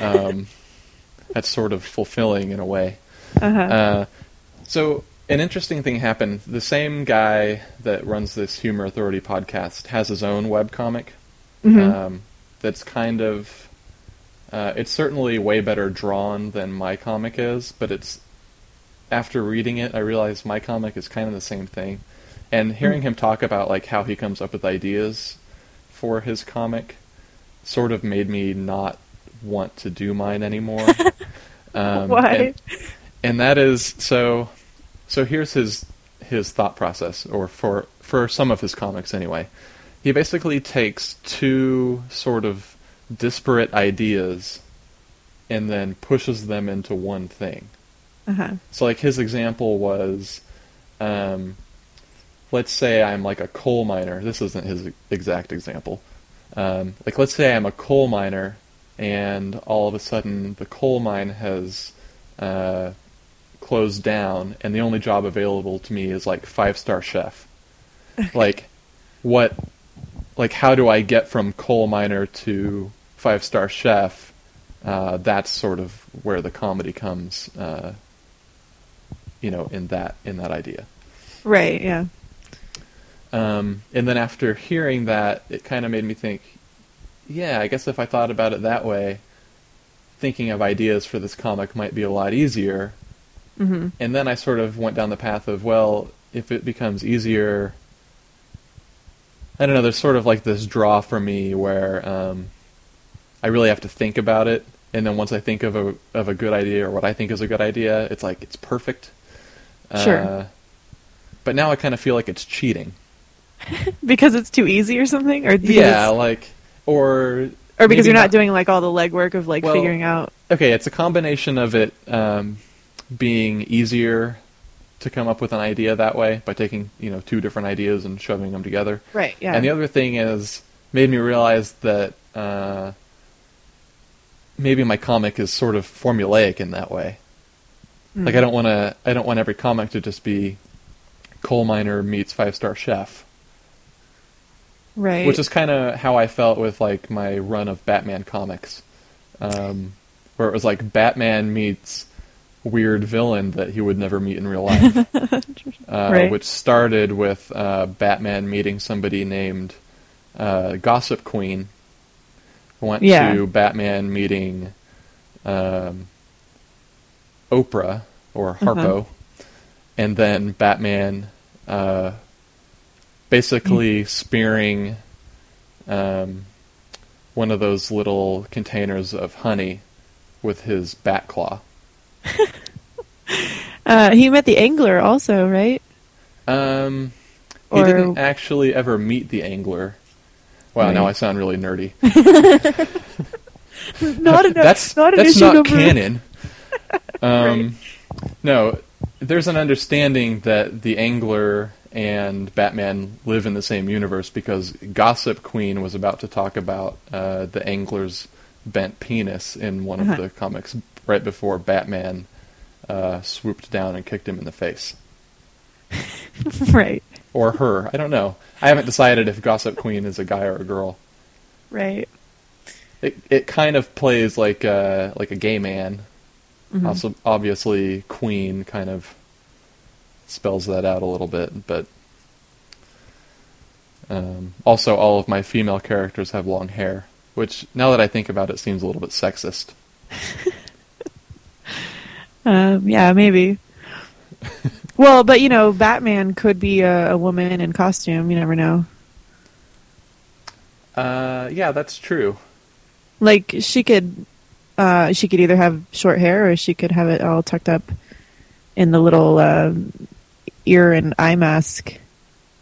Um, (laughs) that's sort of fulfilling in a way. Uh-huh. Uh, so an interesting thing happened. The same guy that runs this Humor Authority podcast has his own webcomic. Mhm. Um, that's kind of uh, it's certainly way better drawn than my comic is, but it's after reading it, I realized my comic is kind of the same thing. And hearing him talk about like how he comes up with ideas for his comic sort of made me not want to do mine anymore. (laughs) um, Why? And, and that is so. So here's his his thought process, or for for some of his comics anyway. He basically takes two sort of disparate ideas and then pushes them into one thing. Uh-huh. So like his example was, um, let's say I'm like a coal miner. This isn't his exact example. Um, like let's say I'm a coal miner, and all of a sudden the coal mine has uh, closed down, and the only job available to me is like five star chef. (laughs) Like, what? Like, how do I get from coal miner to five star chef? Uh, that's sort of where the comedy comes. Uh, you know, in that in that idea. Right, yeah. Um, and then after hearing that, it kind of made me think, yeah, I guess if I thought about it that way, thinking of ideas for this comic might be a lot easier. hmm And then I sort of went down the path of, well, if it becomes easier, I don't know. There's sort of like this draw for me where um, I really have to think about it, and then once I think of a of a good idea or what I think is a good idea, it's like it's perfect. Sure. Uh, but now I kind of feel like it's cheating. (laughs) because it's too easy or something, or Yeah, like or or because you're not, not- doing like all the legwork of like Well, figuring out. okay, it's a combination of it um, being easier to come up with an idea that way by taking you know two different ideas and shoving them together. Right. Yeah. And the other thing is made me realize that uh, maybe my comic is sort of formulaic in that way. Hmm. Like I don't want to I don't want every comic to just be coal miner meets five star chef, right. which is kind of how I felt with like my run of Batman comics, um, where it was like Batman meets weird villain that he would never meet in real life, (laughs) uh, Right. which started with uh, Batman meeting somebody named uh, Gossip Queen. Went Yeah. to Batman meeting um, Oprah or Uh-huh. Harpo, and then Batman uh, basically spearing um, one of those little containers of honey with his bat claw. (laughs) uh, he met the angler also, right? Um, he Or- didn't actually ever meet the angler. Wow, now I sound really nerdy. (laughs) Not enough. that's not an that's issue not number. canon. (laughs) Um, No, there's an understanding that the angler and Batman live in the same universe because Gossip Queen was about to talk about uh, the angler's bent penis in one of Uh-huh. the comics right before Batman uh, swooped down and kicked him in the face. (laughs) right. Or her. I don't know. I haven't decided if Gossip Queen is a guy or a girl. Right. It it kind of plays like a like a gay man. Mhm. Also, obviously, Queen kind of spells that out a little bit, but um, also all of my female characters have long hair, which now that I think about it, seems a little bit sexist. (laughs) Um, yeah, maybe. (laughs) well, but you know, Batman could be a, a woman in costume. You never know. Uh, yeah, that's true. Like she could, uh, she could either have short hair or she could have it all tucked up in the little um ear and eye mask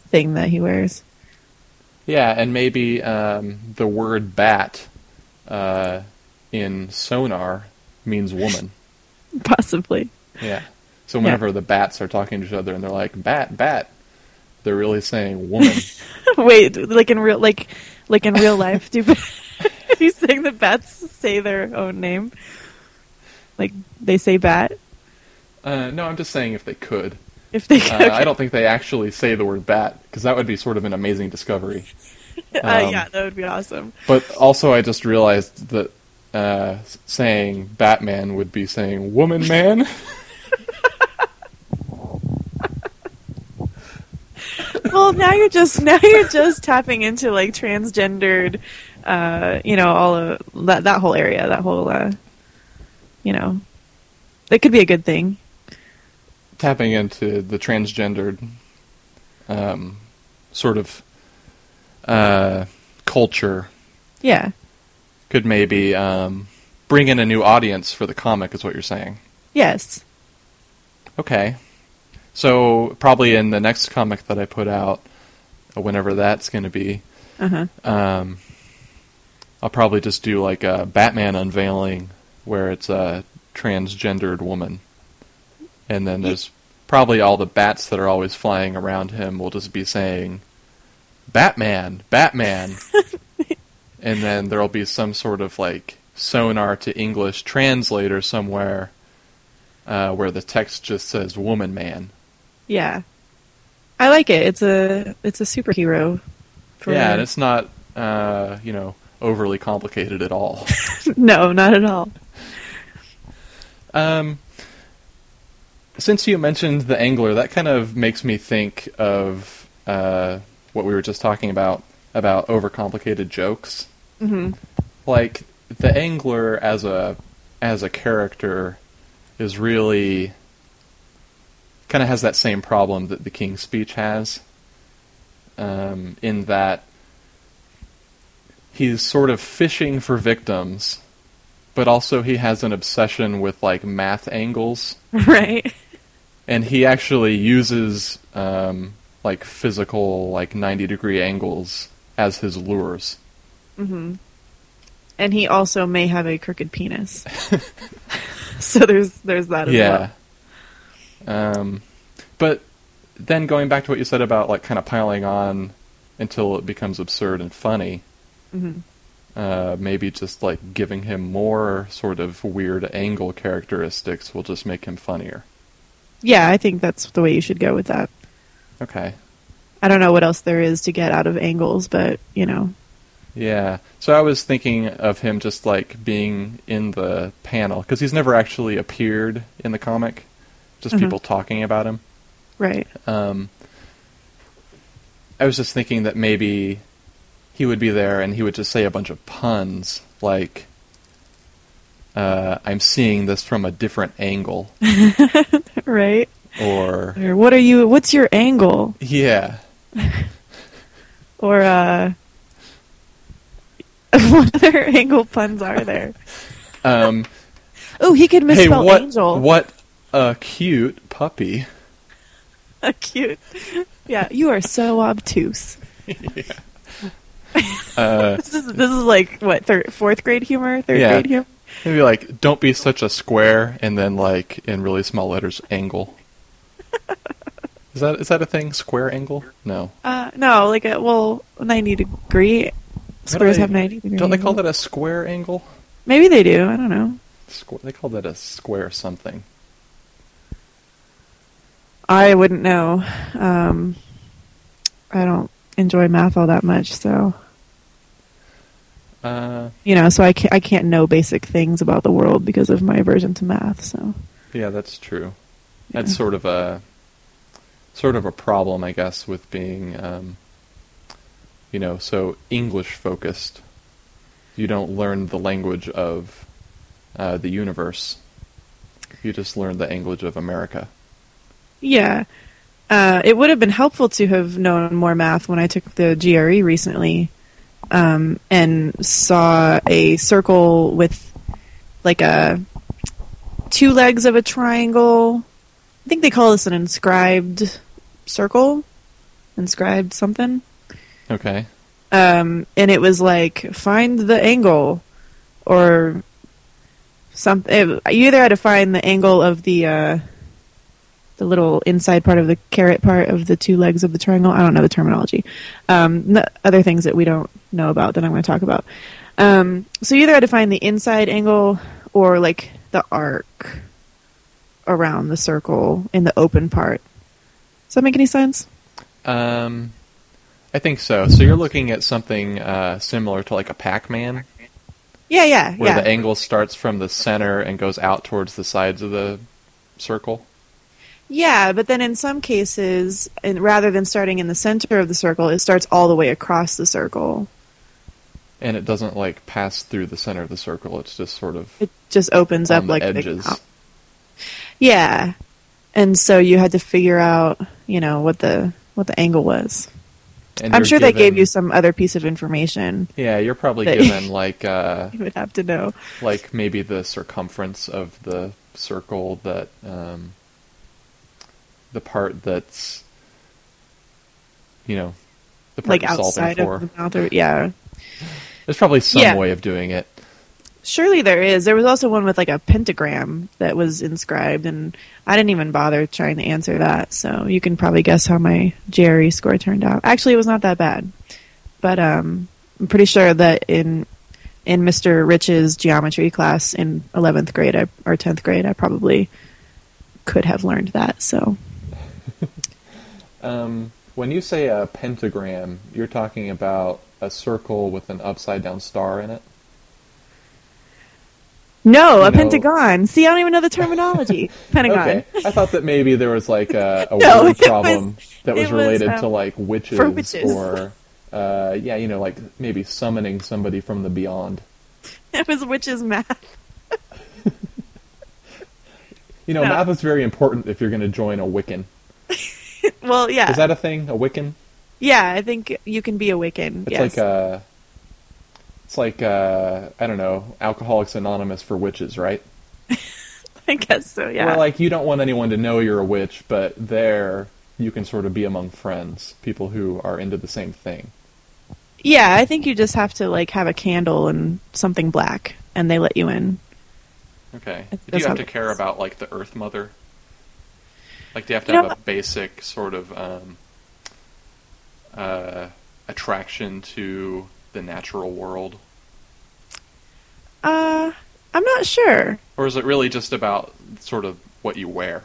thing that he wears. Yeah, and maybe um, the word bat uh, in sonar means woman. (laughs) Possibly. Yeah. So Yeah. whenever the bats are talking to each other and they're like bat bat, they're really saying woman. (laughs) Wait, like in real, like, like in real life, do he's (laughs) saying the bats say their own name? Like they say bat uh, no, I'm just saying if they could. if they. Uh, I don't think they actually say the word bat because that would be sort of an amazing discovery. (laughs) uh, um, yeah, that would be awesome. But also, I just realized that uh, saying Batman would be saying woman man. Well, now you're just now you're just tapping into like transgendered, uh, you know, all of that that whole area, that whole, uh, you know, it could be a good thing. tapping into the transgendered um, sort of uh, culture Yeah, could maybe um, bring in a new audience for the comic, is what you're saying. yes, Okay. So, probably in the next comic that I put out, whenever that's going to be, uh huh, um, I'll probably just do like a Batman unveiling where it's a transgendered woman. And then there's probably all the bats that are always flying around him will just be saying, Batman, Batman. (laughs) and then there'll be some sort of like sonar to English translator somewhere uh, where the text just says woman man. Yeah. I like it. It's a it's a superhero. For, Yeah, and it's not, uh, you know, overly complicated at all. (laughs) no, not at all. Um, since you mentioned the angler, that kind of makes me think of uh, what we were just talking about about overcomplicated jokes. hmm Like the angler as a as a character is really kind of has that same problem that the King's Speech has. Um, in that he's sort of fishing for victims, but also he has an obsession with like math angles (laughs) Right. and he actually uses um, like physical like 90 degree angles as his lures. Mm-hmm. And he also may have a crooked penis. (laughs) so there's there's that as yeah. Um, but then going back to what you said about like kind of piling on until it becomes absurd and funny, well. hmm uh, maybe just like giving him more sort of weird angle characteristics will just make him funnier. Yeah, I think that's the way you should go with that. Okay. I don't know what else there is to get out of angles, but you know, Yeah. So I was thinking of him just like being in the panel because he's never actually appeared in the comic, just Mhm. people talking about him. right? Um, I was just thinking that maybe he would be there and he would just say a bunch of puns like, uh, "I'm seeing this from a different angle," (laughs) right? or Or what are you? What's your angle? yeah, (laughs) Or uh, (laughs) what other angle puns are there? um, Oh, he could hey, misspell what angel. what a cute puppy. A cute. Yeah, you are so obtuse. (laughs) Uh, (laughs) This is this is like what third, fourth grade humor, third Yeah. grade humor. maybe like, "Don't be such a square," and then like in really small letters, "angle." Is that is that a thing? Square angle? No. Uh, no, like a well, ninety degree squares they- have ninety degree. Don't they call that a square angle? Maybe they do. I don't know. Squ- they call that a square something. I wouldn't know. Um, I don't enjoy math all that much, so Uh, you know, so I can't I can't know basic things about the world because of my aversion to math. So yeah, that's true. Yeah. That's sort of a sort of a problem, I guess, with being, um, you know, so English focused. You don't learn the language of uh, the universe. You just learn the language of America. Yeah, uh, it would have been helpful to have known more math when I took the GRE recently, um, and saw a circle with like a two legs of a triangle. I think they call this an inscribed circle, inscribed something. Okay. um, and it was like find the angle or something. You either had to find the angle of the uh, the little inside part of the carrot part of the two legs of the triangle. I don't know the terminology. Um, n- other things that we don't know about that I'm going to talk about. Um, so you either had to find the inside angle or like the arc around the circle in the open part. Does that make any sense? Um, I think so. So you're looking at something uh, similar to like a Pac-Man, Yeah, yeah, where yeah. the angle starts from the center and goes out towards the sides of the circle. Yeah, but then in some cases, and rather than starting in the center of the circle, it starts all the way across the circle. And it doesn't like pass through the center of the circle. It's just sort of It just opens up like the- edges. yeah, and so you had to figure out, you know, what the what the angle was. And I'm sure they gave you some other piece of information Yeah, you're probably given (laughs) like uh, you would have to know. like maybe the circumference of the circle that um, the part that's you know the part Like outside for. of the mouth, or yeah. There's probably some Yeah. way of doing it. Surely there is. There was also one with like a pentagram that was inscribed, and I didn't even bother trying to answer that. So you can probably guess how my GRE score turned out. Actually, it was not that bad, but um, I'm pretty sure that in in Mr. Rich's geometry class in 11th grade I, or 10th grade, I probably could have learned that. So Um, when you say a pentagram, you're talking about a circle with an upside down star in it. no, You a know- pentagon. See, I don't even know the (laughs) terminology. Pentagon. Okay, I thought that maybe there was like a, (laughs) a No, word it was- problem that was related um, to like witches, witches. or uh, yeah, you know, like maybe summoning somebody from the beyond. (laughs) It was witches math. You know, No. math is very important if you're going to join a Wiccan. (laughs) Well, yeah, Is that a thing? A Wiccan? yeah. I think you can be a Wiccan. It's yes. like a. It's like uh, I don't know, Alcoholics Anonymous for witches, right? (laughs) I guess so. Yeah. Where like you don't want anyone to know you're a witch, but there you can sort of be among friends, people who are into the same thing. Yeah, I think you just have to like have a candle and something black, and they let you in. Okay. Do you have to care about like the Earth Mother? Like, do you have to You have know- a basic sort of um, uh, attraction to the natural world, Uh, I'm not sure. or is it really just about sort of what you wear?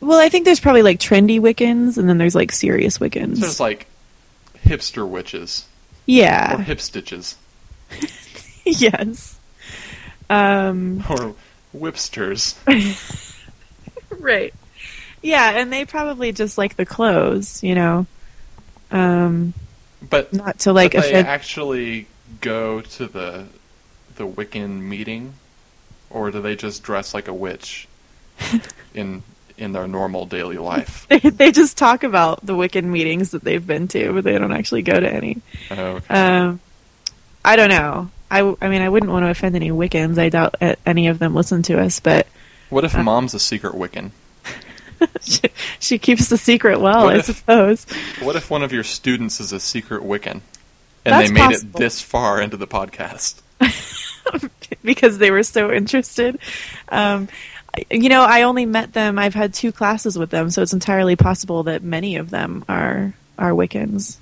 Well, I think there's probably like trendy Wiccans, and then there's like serious Wiccans. So it's like hipster witches or yeah. hip stitches (laughs) yes. Um. or whipsters. (laughs) (laughs) Right. Yeah, and they probably just like the clothes, you know. Um. But Not to like they actually go to the the Wiccan meeting, or do they just dress like a witch (laughs) in in their normal daily life? (laughs) They, they just talk about the Wiccan meetings that they've been to, but they don't actually go to any. Oh, Um, I don't know. I, I mean, I wouldn't want to offend any Wiccans. I doubt uh, any of them listen to us, but what if uh, mom's a secret Wiccan? (laughs) she, she keeps the secret well, What I if- suppose. What if one of your students is a secret Wiccan, and That's they made it this far into the podcast? (laughs) because they were so interested. Um, you know, I only met them. I've had two classes with them, so it's entirely possible that many of them are are Wiccans,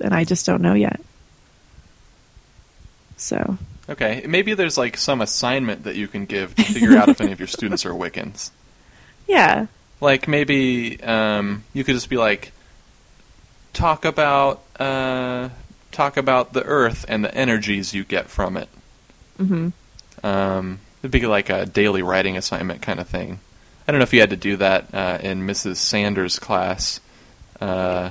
and I just don't know yet. So Okay, maybe there's like some assignment that you can give to figure out if any of your students are Wiccans. (laughs) yeah, Like maybe um, you could just be like, talk about uh, talk about the Earth and the energies you get from it. hmm Um, it'd be like a daily writing assignment kind of thing. I don't know if you had to do that uh, in Mrs. Sanders' class, uh,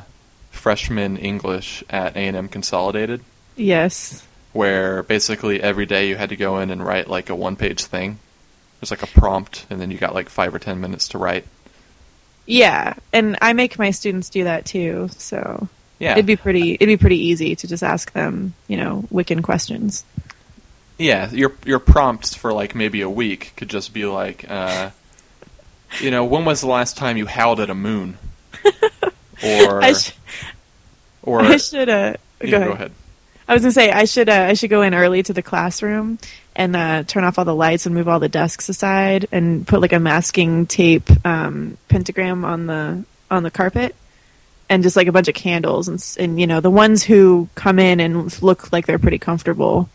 freshman English at A&M Consolidated, yes, where basically every day you had to go in and write like a one-page thing. There's like a prompt, and then you got like five or ten minutes to write. yeah, and I make my students do that too. So Yeah, it'd be pretty it'd be pretty easy to just ask them, you know, Wiccan questions. Yeah, your your prompts for like maybe a week could just be like, uh, you know, when was the last time you howled at a moon? (laughs) or I, sh- or I should uh, yeah, ahead. go ahead. I was gonna say I should uh, I should go in early to the classroom and uh, turn off all the lights and move all the desks aside and put like a masking tape um, pentagram on the on the carpet and just like a bunch of candles and and you know the ones who come in and look like they're pretty comfortable.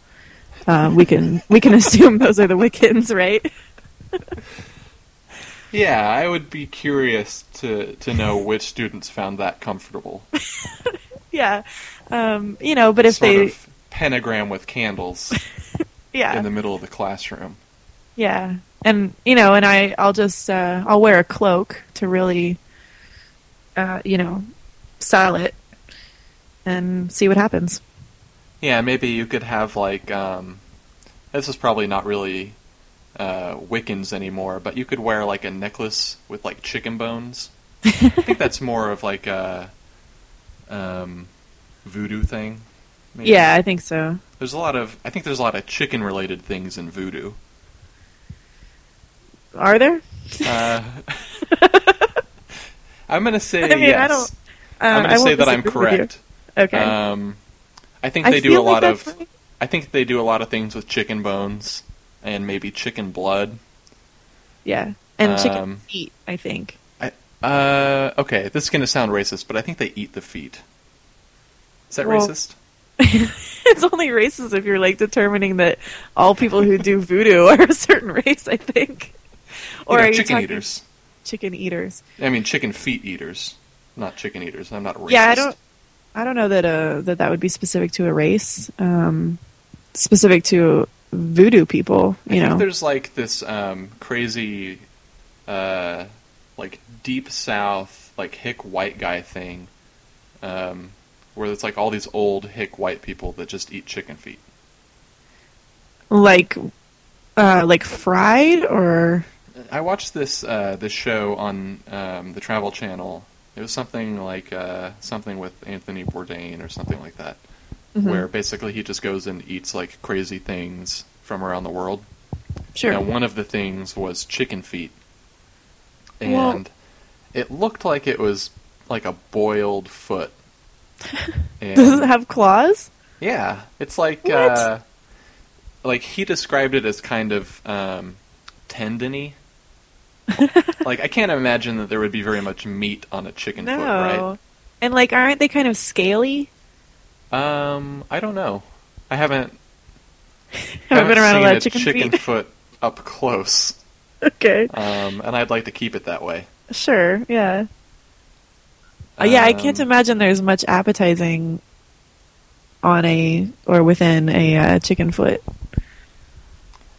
Uh, we can we can (laughs) assume those are the Wiccans, right? Yeah, I would be curious to to know which students found that comfortable. (laughs) yeah, um, you know. But if sort they, of pentagram with candles (laughs) yeah, in the middle of the classroom. Yeah, and you know, and I I'll just uh, I'll wear a cloak to really, uh, you know, style it and see what happens. Yeah, maybe you could have like um, this is probably not really uh, Wiccans anymore, but you could wear like a necklace with like chicken bones. I think (laughs) that's more of like a um, voodoo thing. maybe. Yeah, I think so. there's a lot of I think there's a lot of chicken related things in voodoo. Are there? Uh, (laughs) I'm gonna say (laughs) I mean, yes. I don't. Uh, I'm I gonna say that I'm disagree with you. correct. Okay. Um, I think I they do a lot that's of. right. I think they do a lot of things with chicken bones and maybe chicken blood. Yeah, and um, chicken feet. I think. Uh, okay, this is gonna sound racist, but I think they eat the feet. Is that Well, racist? (laughs) it's only racist if you're like determining that all people who do voodoo (laughs) are a certain race. I think. You Or know, are chicken eaters. chicken eaters? I mean, chicken feet eaters, not chicken eaters. I'm not a racist. Yeah, I don't. I don't know that uh, that that would be specific to a race. Um, specific to voodoo people, I you think know. there's like this um, crazy, uh, like deep south, like hick white guy thing, um, where it's like all these old hick white people that just eat chicken feet. Like, uh, like fried or I watched this uh, this show on um, the Travel Channel. It was something like uh, something with Anthony Bourdain or something like that, Mhm. where basically he just goes and eats like crazy things from around the world. sure. And one of the things was chicken feet. Well- And it looked like it was like a boiled foot. (laughs) And- Does it have claws? yeah, it's like uh, like he described it as kind of um, tendony. (laughs) like I can't imagine that there would be very much meat on a chicken no. foot, right? And like, aren't they kind of scaly? Um, I don't know. I haven't (laughs) Haven't been around a lot of chicken, chicken feet. foot up close, okay, um, and I'd like to keep it that way. sure, yeah. Uh, yeah, I can't Um, imagine there's much appetizing on a or within a uh, chicken foot.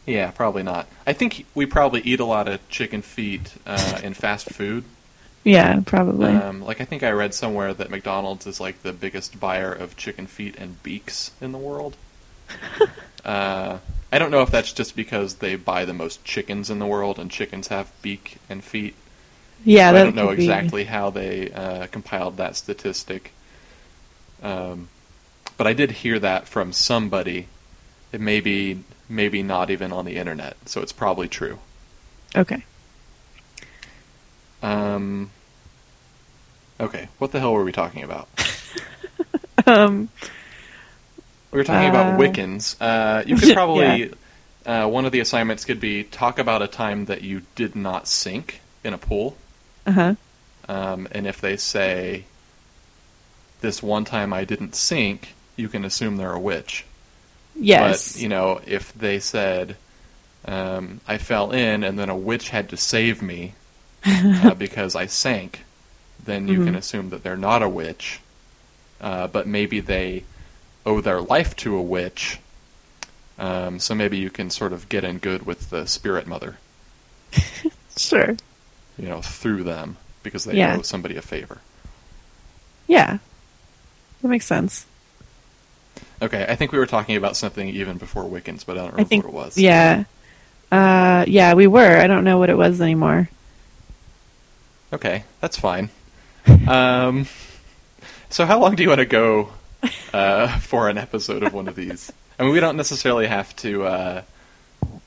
Yeah, probably not. I think we probably eat a lot of chicken feet uh, in fast food. Yeah, probably. Um, like I think I read somewhere that McDonald's is like the biggest buyer of chicken feet and beaks in the world. (laughs) uh, I don't know if that's just because they buy the most chickens in the world and chickens have beak and feet. Yeah, So that I don't know could be- exactly how they uh, compiled that statistic. Um, but I did hear that from somebody. It may be maybe not even on the internet, so it's probably true. Okay. Um, okay, what the hell were we talking about? (laughs) Um, We were talking Uh, about Wiccans. Uh, you could (laughs) probably uh, one of the assignments could be talk about a time that you did not sink in a pool, uh huh. um, and if they say this one time I didn't sink, you can assume they're a witch. Yes. But you know, if they said um, I fell in and then a witch had to save me (laughs) uh, because I sank, then you can Mhm. assume that they're not a witch. Uh, but maybe they owe their life to a witch. Um, so maybe you can sort of get in good with the spirit mother, (laughs) sure. You know, through them because they Yeah. owe somebody a favor. Yeah. That makes sense. Okay, I think we were talking about something even before Wiccans, but I don't remember I think. what it was. Yeah. Uh, yeah, we were. I don't know what it was anymore. Okay, that's fine. um, so how long do you want to go uh, for an episode of one of these? I mean, we don't necessarily have to. Uh,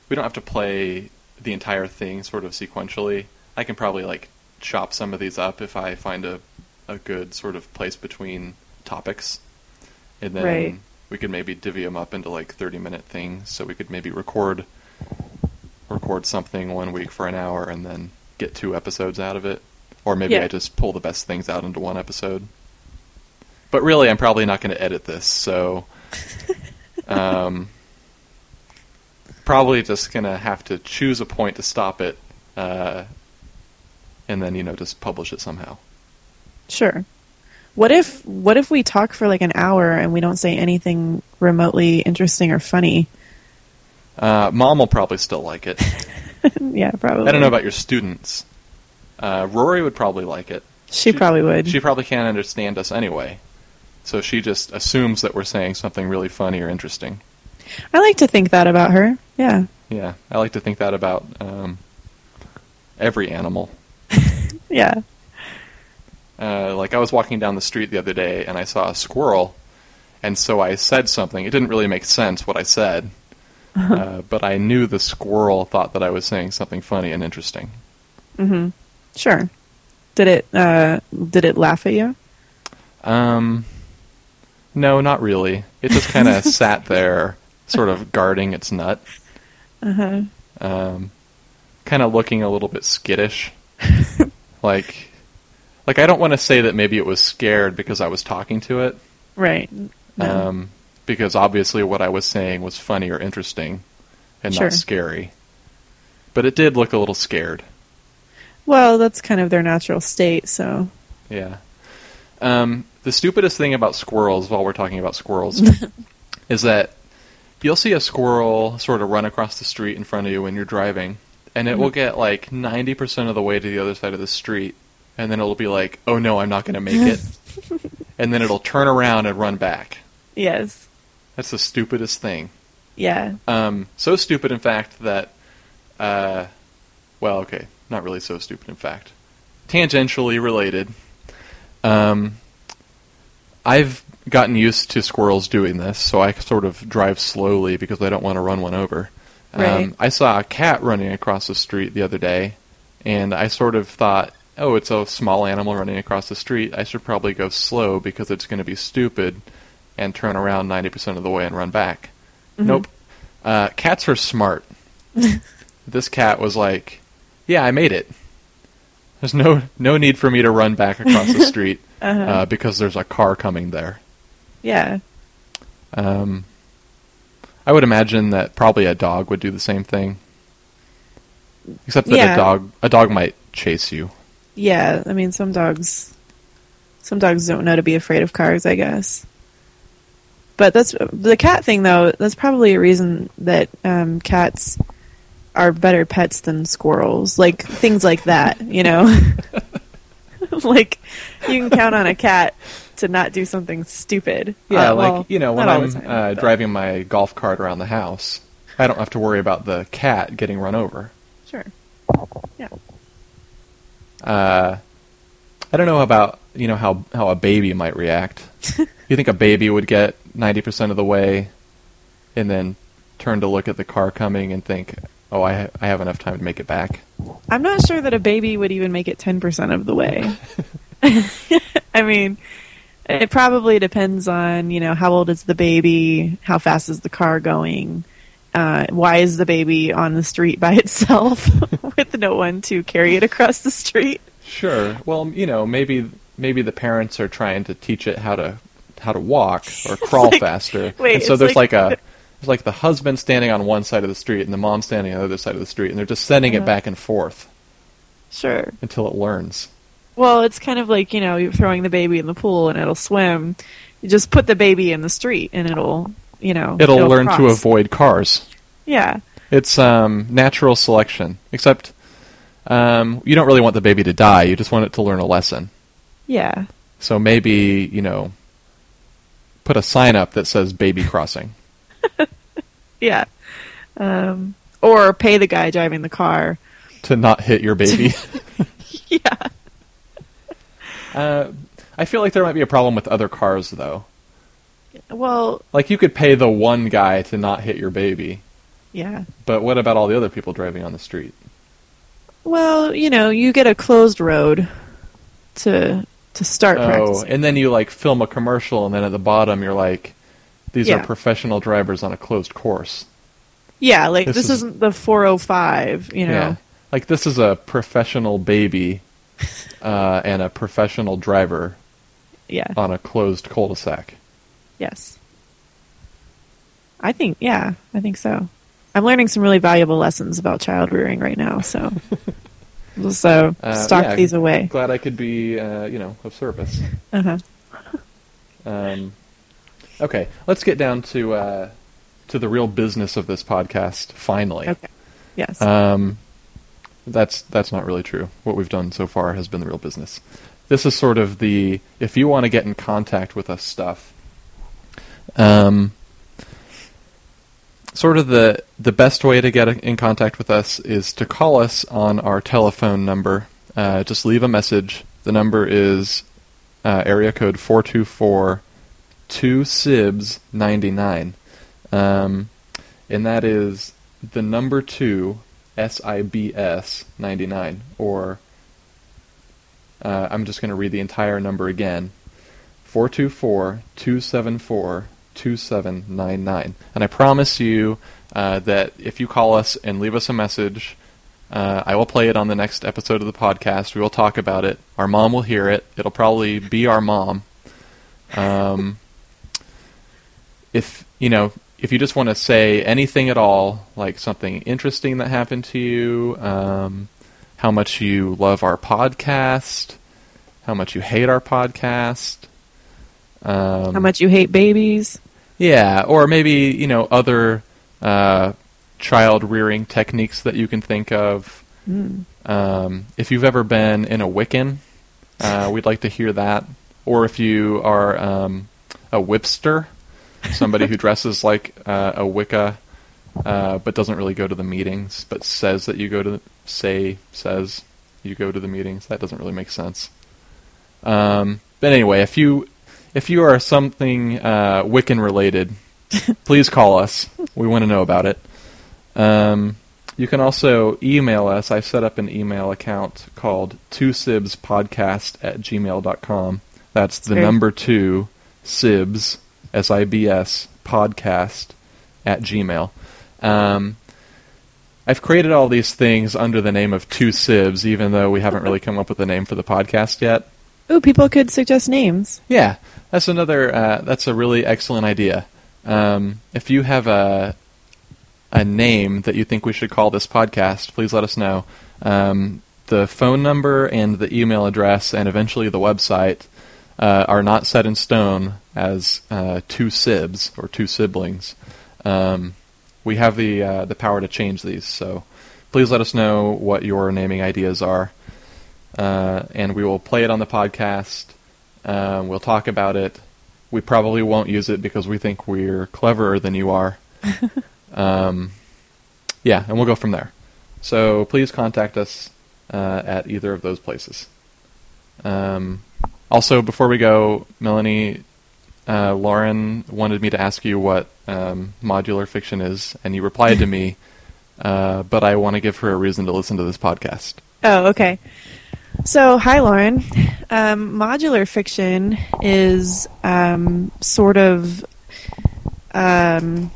we don't have to play the entire thing sort of sequentially. I can probably like chop some of these up if I find a a good sort of place between topics, and then Right. we could maybe divvy them up into like thirty minute things. So we could maybe record record something one week for an hour and then get two episodes out of it. Or maybe Yeah. I just pull the best things out into one episode. But really, I'm probably not going to edit this, so (laughs) um, probably just going to have to choose a point to stop it, uh, and then you know just publish it somehow. Sure. What if what if we talk for like an hour and we don't say anything remotely interesting or funny? Uh, Mom will probably still like it. (laughs) yeah, probably. I don't know about your students. Uh, Rory would probably like it. She, probably would. She probably can't understand us anyway. So she just assumes that we're saying something really funny or interesting. I like to think that about her. Yeah. Yeah, I like to think that about um, every animal. Yeah. Uh, like I was walking down the street the other day and I saw a squirrel, and so I said something. It didn't really make sense what I said, uh, but I knew the squirrel thought that I was saying something funny and interesting. Mhm. Sure. Did it uh did it laugh at you? Um, no, not really. It just kind of (laughs) sat there, sort of guarding its nut, Uh-huh. um, kind of looking a little bit skittish. (laughs) like, like I don't want to say that maybe it was scared because I was talking to it. Right. No. um, because obviously what I was saying was funny or interesting and Sure. not scary. But it did look a little scared. well, that's kind of their natural state, so Yeah. Um, the stupidest thing about squirrels, while we're talking about squirrels, (laughs) is that you'll see a squirrel sort of run across the street in front of you when you're driving, and it will get like 90% of the way to the other side of the street, and then it'll be like, oh no, I'm not going to make it. (laughs) and then it'll turn around and run back. yes. That's the stupidest thing. Yeah. Um, so stupid, in fact, that, uh, well, okay, not really so stupid, in fact. Tangentially related. Um, I've gotten used to squirrels doing this, so I sort of drive slowly because I don't want to run one over. Right. Um, I saw a cat running across the street the other day, and I sort of thought, oh, it's a small animal running across the street. I should probably go slow because it's going to be stupid and turn around 90% of the way and run back. Mhm. Nope. Uh, cats are smart. (laughs) this cat was like, yeah, I made it. There's no no need for me to run back across the (laughs) street Uh-huh. uh, because there's a car coming there. yeah. Um, I would imagine that probably a dog would do the same thing, except that Yeah. a dog a dog might chase you. Yeah, I mean some dogs some dogs don't know to be afraid of cars, I guess. But that's the cat thing though, that's probably a reason that um, cats are better pets than squirrels. Like things like that, you know. (laughs) (laughs) like you can count on a cat to not do something stupid. Yeah, Uh, like you know, when I'm time, uh, driving my golf cart around the house, I don't have to worry about the cat getting run over. Sure. Yeah. Uh, I don't know about you know how how a baby might react. (laughs) you think a baby would get ninety percent of the way, and then turn to look at the car coming and think, "Oh, I ha- I have enough time to make it back." I'm not sure that a baby would even make it 10% of the way. (laughs) (laughs) I mean, it probably depends on, you know, how old is the baby, how fast is the car going, uh, why is the baby on the street by (laughs) itself (laughs) with no one to carry it across the street? Sure. Well, you know, maybe maybe the parents are trying to teach it how to how to walk or (laughs) crawl like- faster. wait, and so there's like, like- a there's like the husband standing on one side of the street and the mom standing on the other side of the street, and they're just sending it Uh-huh. back and forth Sure. until it learns. Well, it's kind of like, you know, you're throwing the baby in the pool and it'll swim. You just put the baby in the street and it'll, you know, It'll, learn to avoid cars. Yeah. It's um, natural selection, except um, you don't really want the baby to die. You just want it to learn a lesson. Yeah. So maybe you know, put a sign up that says "baby crossing." (laughs) Yeah. Um, or pay the guy driving the car. to not hit your baby. (laughs) Yeah. Uh, I feel like there might be a problem with other cars, though. Well, Like you could pay the one guy to not hit your baby, yeah. but what about all the other people driving on the street? Well, you know, you get a closed road to to start Oh, practicing. and then you like film a commercial, and then at the bottom you're like, "These Yeah. are professional drivers on a closed course." yeah, like this this, is- is, not the 405, you know. Yeah, like this is a professional baby (laughs) uh, and a professional driver Yeah. on a closed cul-de-sac. Yes. I think yeah, I think so. I'm learning some really valuable lessons about child rearing right now, so (laughs) so Uh, stock yeah. these away. Glad I could be, uh, you know, of service. Uh-huh. (laughs) Um, okay, let's get down to uh, to the real business of this podcast. Finally, Okay. Yes. um, that's that's not really true. What we've done so far has been the real business. This is sort of the if you want to get in contact with us stuff. Um, sort of the the best way to get in contact with us is to call us on our telephone number. Uh, just leave a message. The number is uh, area code four two four two sibs ninety nine, um, and that is the number two S I B S ninety nine. Or uh, I'm just going to read the entire number again: four two four two seven four 2799. And I promise you uh, that if you call us and leave us a message, uh, I will play it on the next episode of the podcast. We will talk about it. Our mom will hear it. It'll probably be our mom. Um, if you know, if you just want to say anything at all, like something interesting that happened to you, um, how much you love our podcast, how much you hate our podcast, um, How much you hate babies? yeah, or maybe you know other uh, child rearing techniques that you can think of. Mm. Um, if you've ever been in a Wiccan, uh, we'd like to hear that. Or if you are um, a whipster, somebody who dresses like uh, a Wicca uh, but doesn't really go to the meetings, but says that you go to the, say says you go to the meetings. That doesn't really make sense. Um, but anyway, if you if you are something uh, Wiccan related, (laughs) please call us. We want to know about it. Um, you can also email us. I set up an email account called two sibs podcast at gmail.com. That's the Great. number two sibs s i b s podcast at gmail. Um, I've created all these things under the name of two sibs, even though we haven't really come up with a name for the podcast yet. Ooh, people could suggest names. Yeah, that's another. Uh, that's a really excellent idea. Um, if you have a a name that you think we should call this podcast, please let us know. Um, the phone number and the email address, and eventually the website, uh, are not set in stone as uh, two sibs or two siblings. Um, we have the uh, the power to change these, so please let us know what your naming ideas are, uh, and we will play it on the podcast. Um, we'll talk about it. We probably won't use it because we think we're cleverer than you are. (laughs) um, yeah, and we'll go from there. So please contact us uh, at either of those places. Um, also, before we go, Melanie, uh, Lauren wanted me to ask you what um, modular fiction is, and you replied to me, (laughs) uh, but I want to give her a reason to listen to this podcast. Oh, okay. So, hi, Lauren. Um, modular fiction is um, sort of. Um,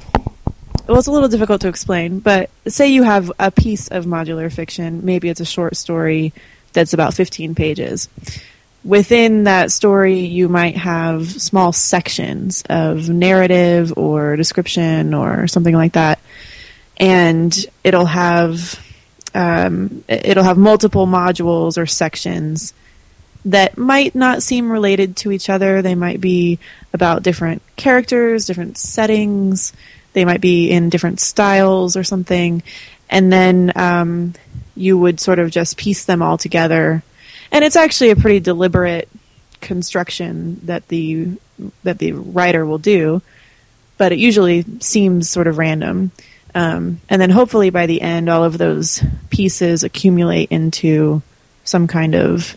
well, it's a little difficult to explain, but say you have a piece of modular fiction. Maybe it's a short story that's about 15 pages. Within that story, you might have small sections of narrative or description or something like that. And it'll have um, it'll have multiple modules or sections that might not seem related to each other. They might be about different characters, different settings. They might be in different styles or something. And then um, you would sort of just piece them all together. And it's actually a pretty deliberate construction that the that the writer will do, but it usually seems sort of random. Um, and then hopefully by the end, all of those pieces accumulate into some kind of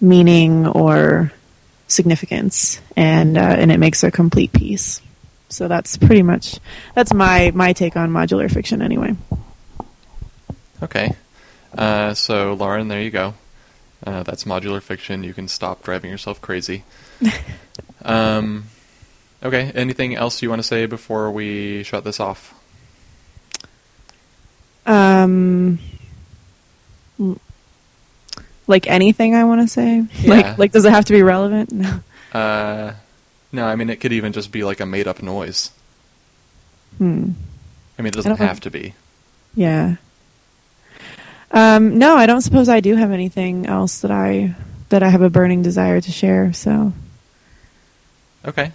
meaning or significance, and uh, and it makes a complete piece. So that's pretty much that's my my take on modular fiction, anyway. Okay. Uh, so, Lauren, there you go. Uh, that's modular fiction. You can stop driving yourself crazy. (laughs) um, okay. Anything else you want to say before we shut this off? Um, like anything I want to say. Yeah. Like like does it have to be relevant? (laughs) No. Uh, no, I mean it could even just be like a made-up noise. Hmm. I mean, it doesn't have to be. Yeah. Um, no, I don't suppose I do have anything else that I that I have a burning desire to share. So Okay.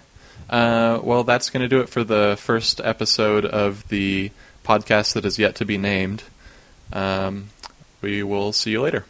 Uh, well, that's going to do it for the first episode of the podcast that is yet to be named. Um, we will see you later.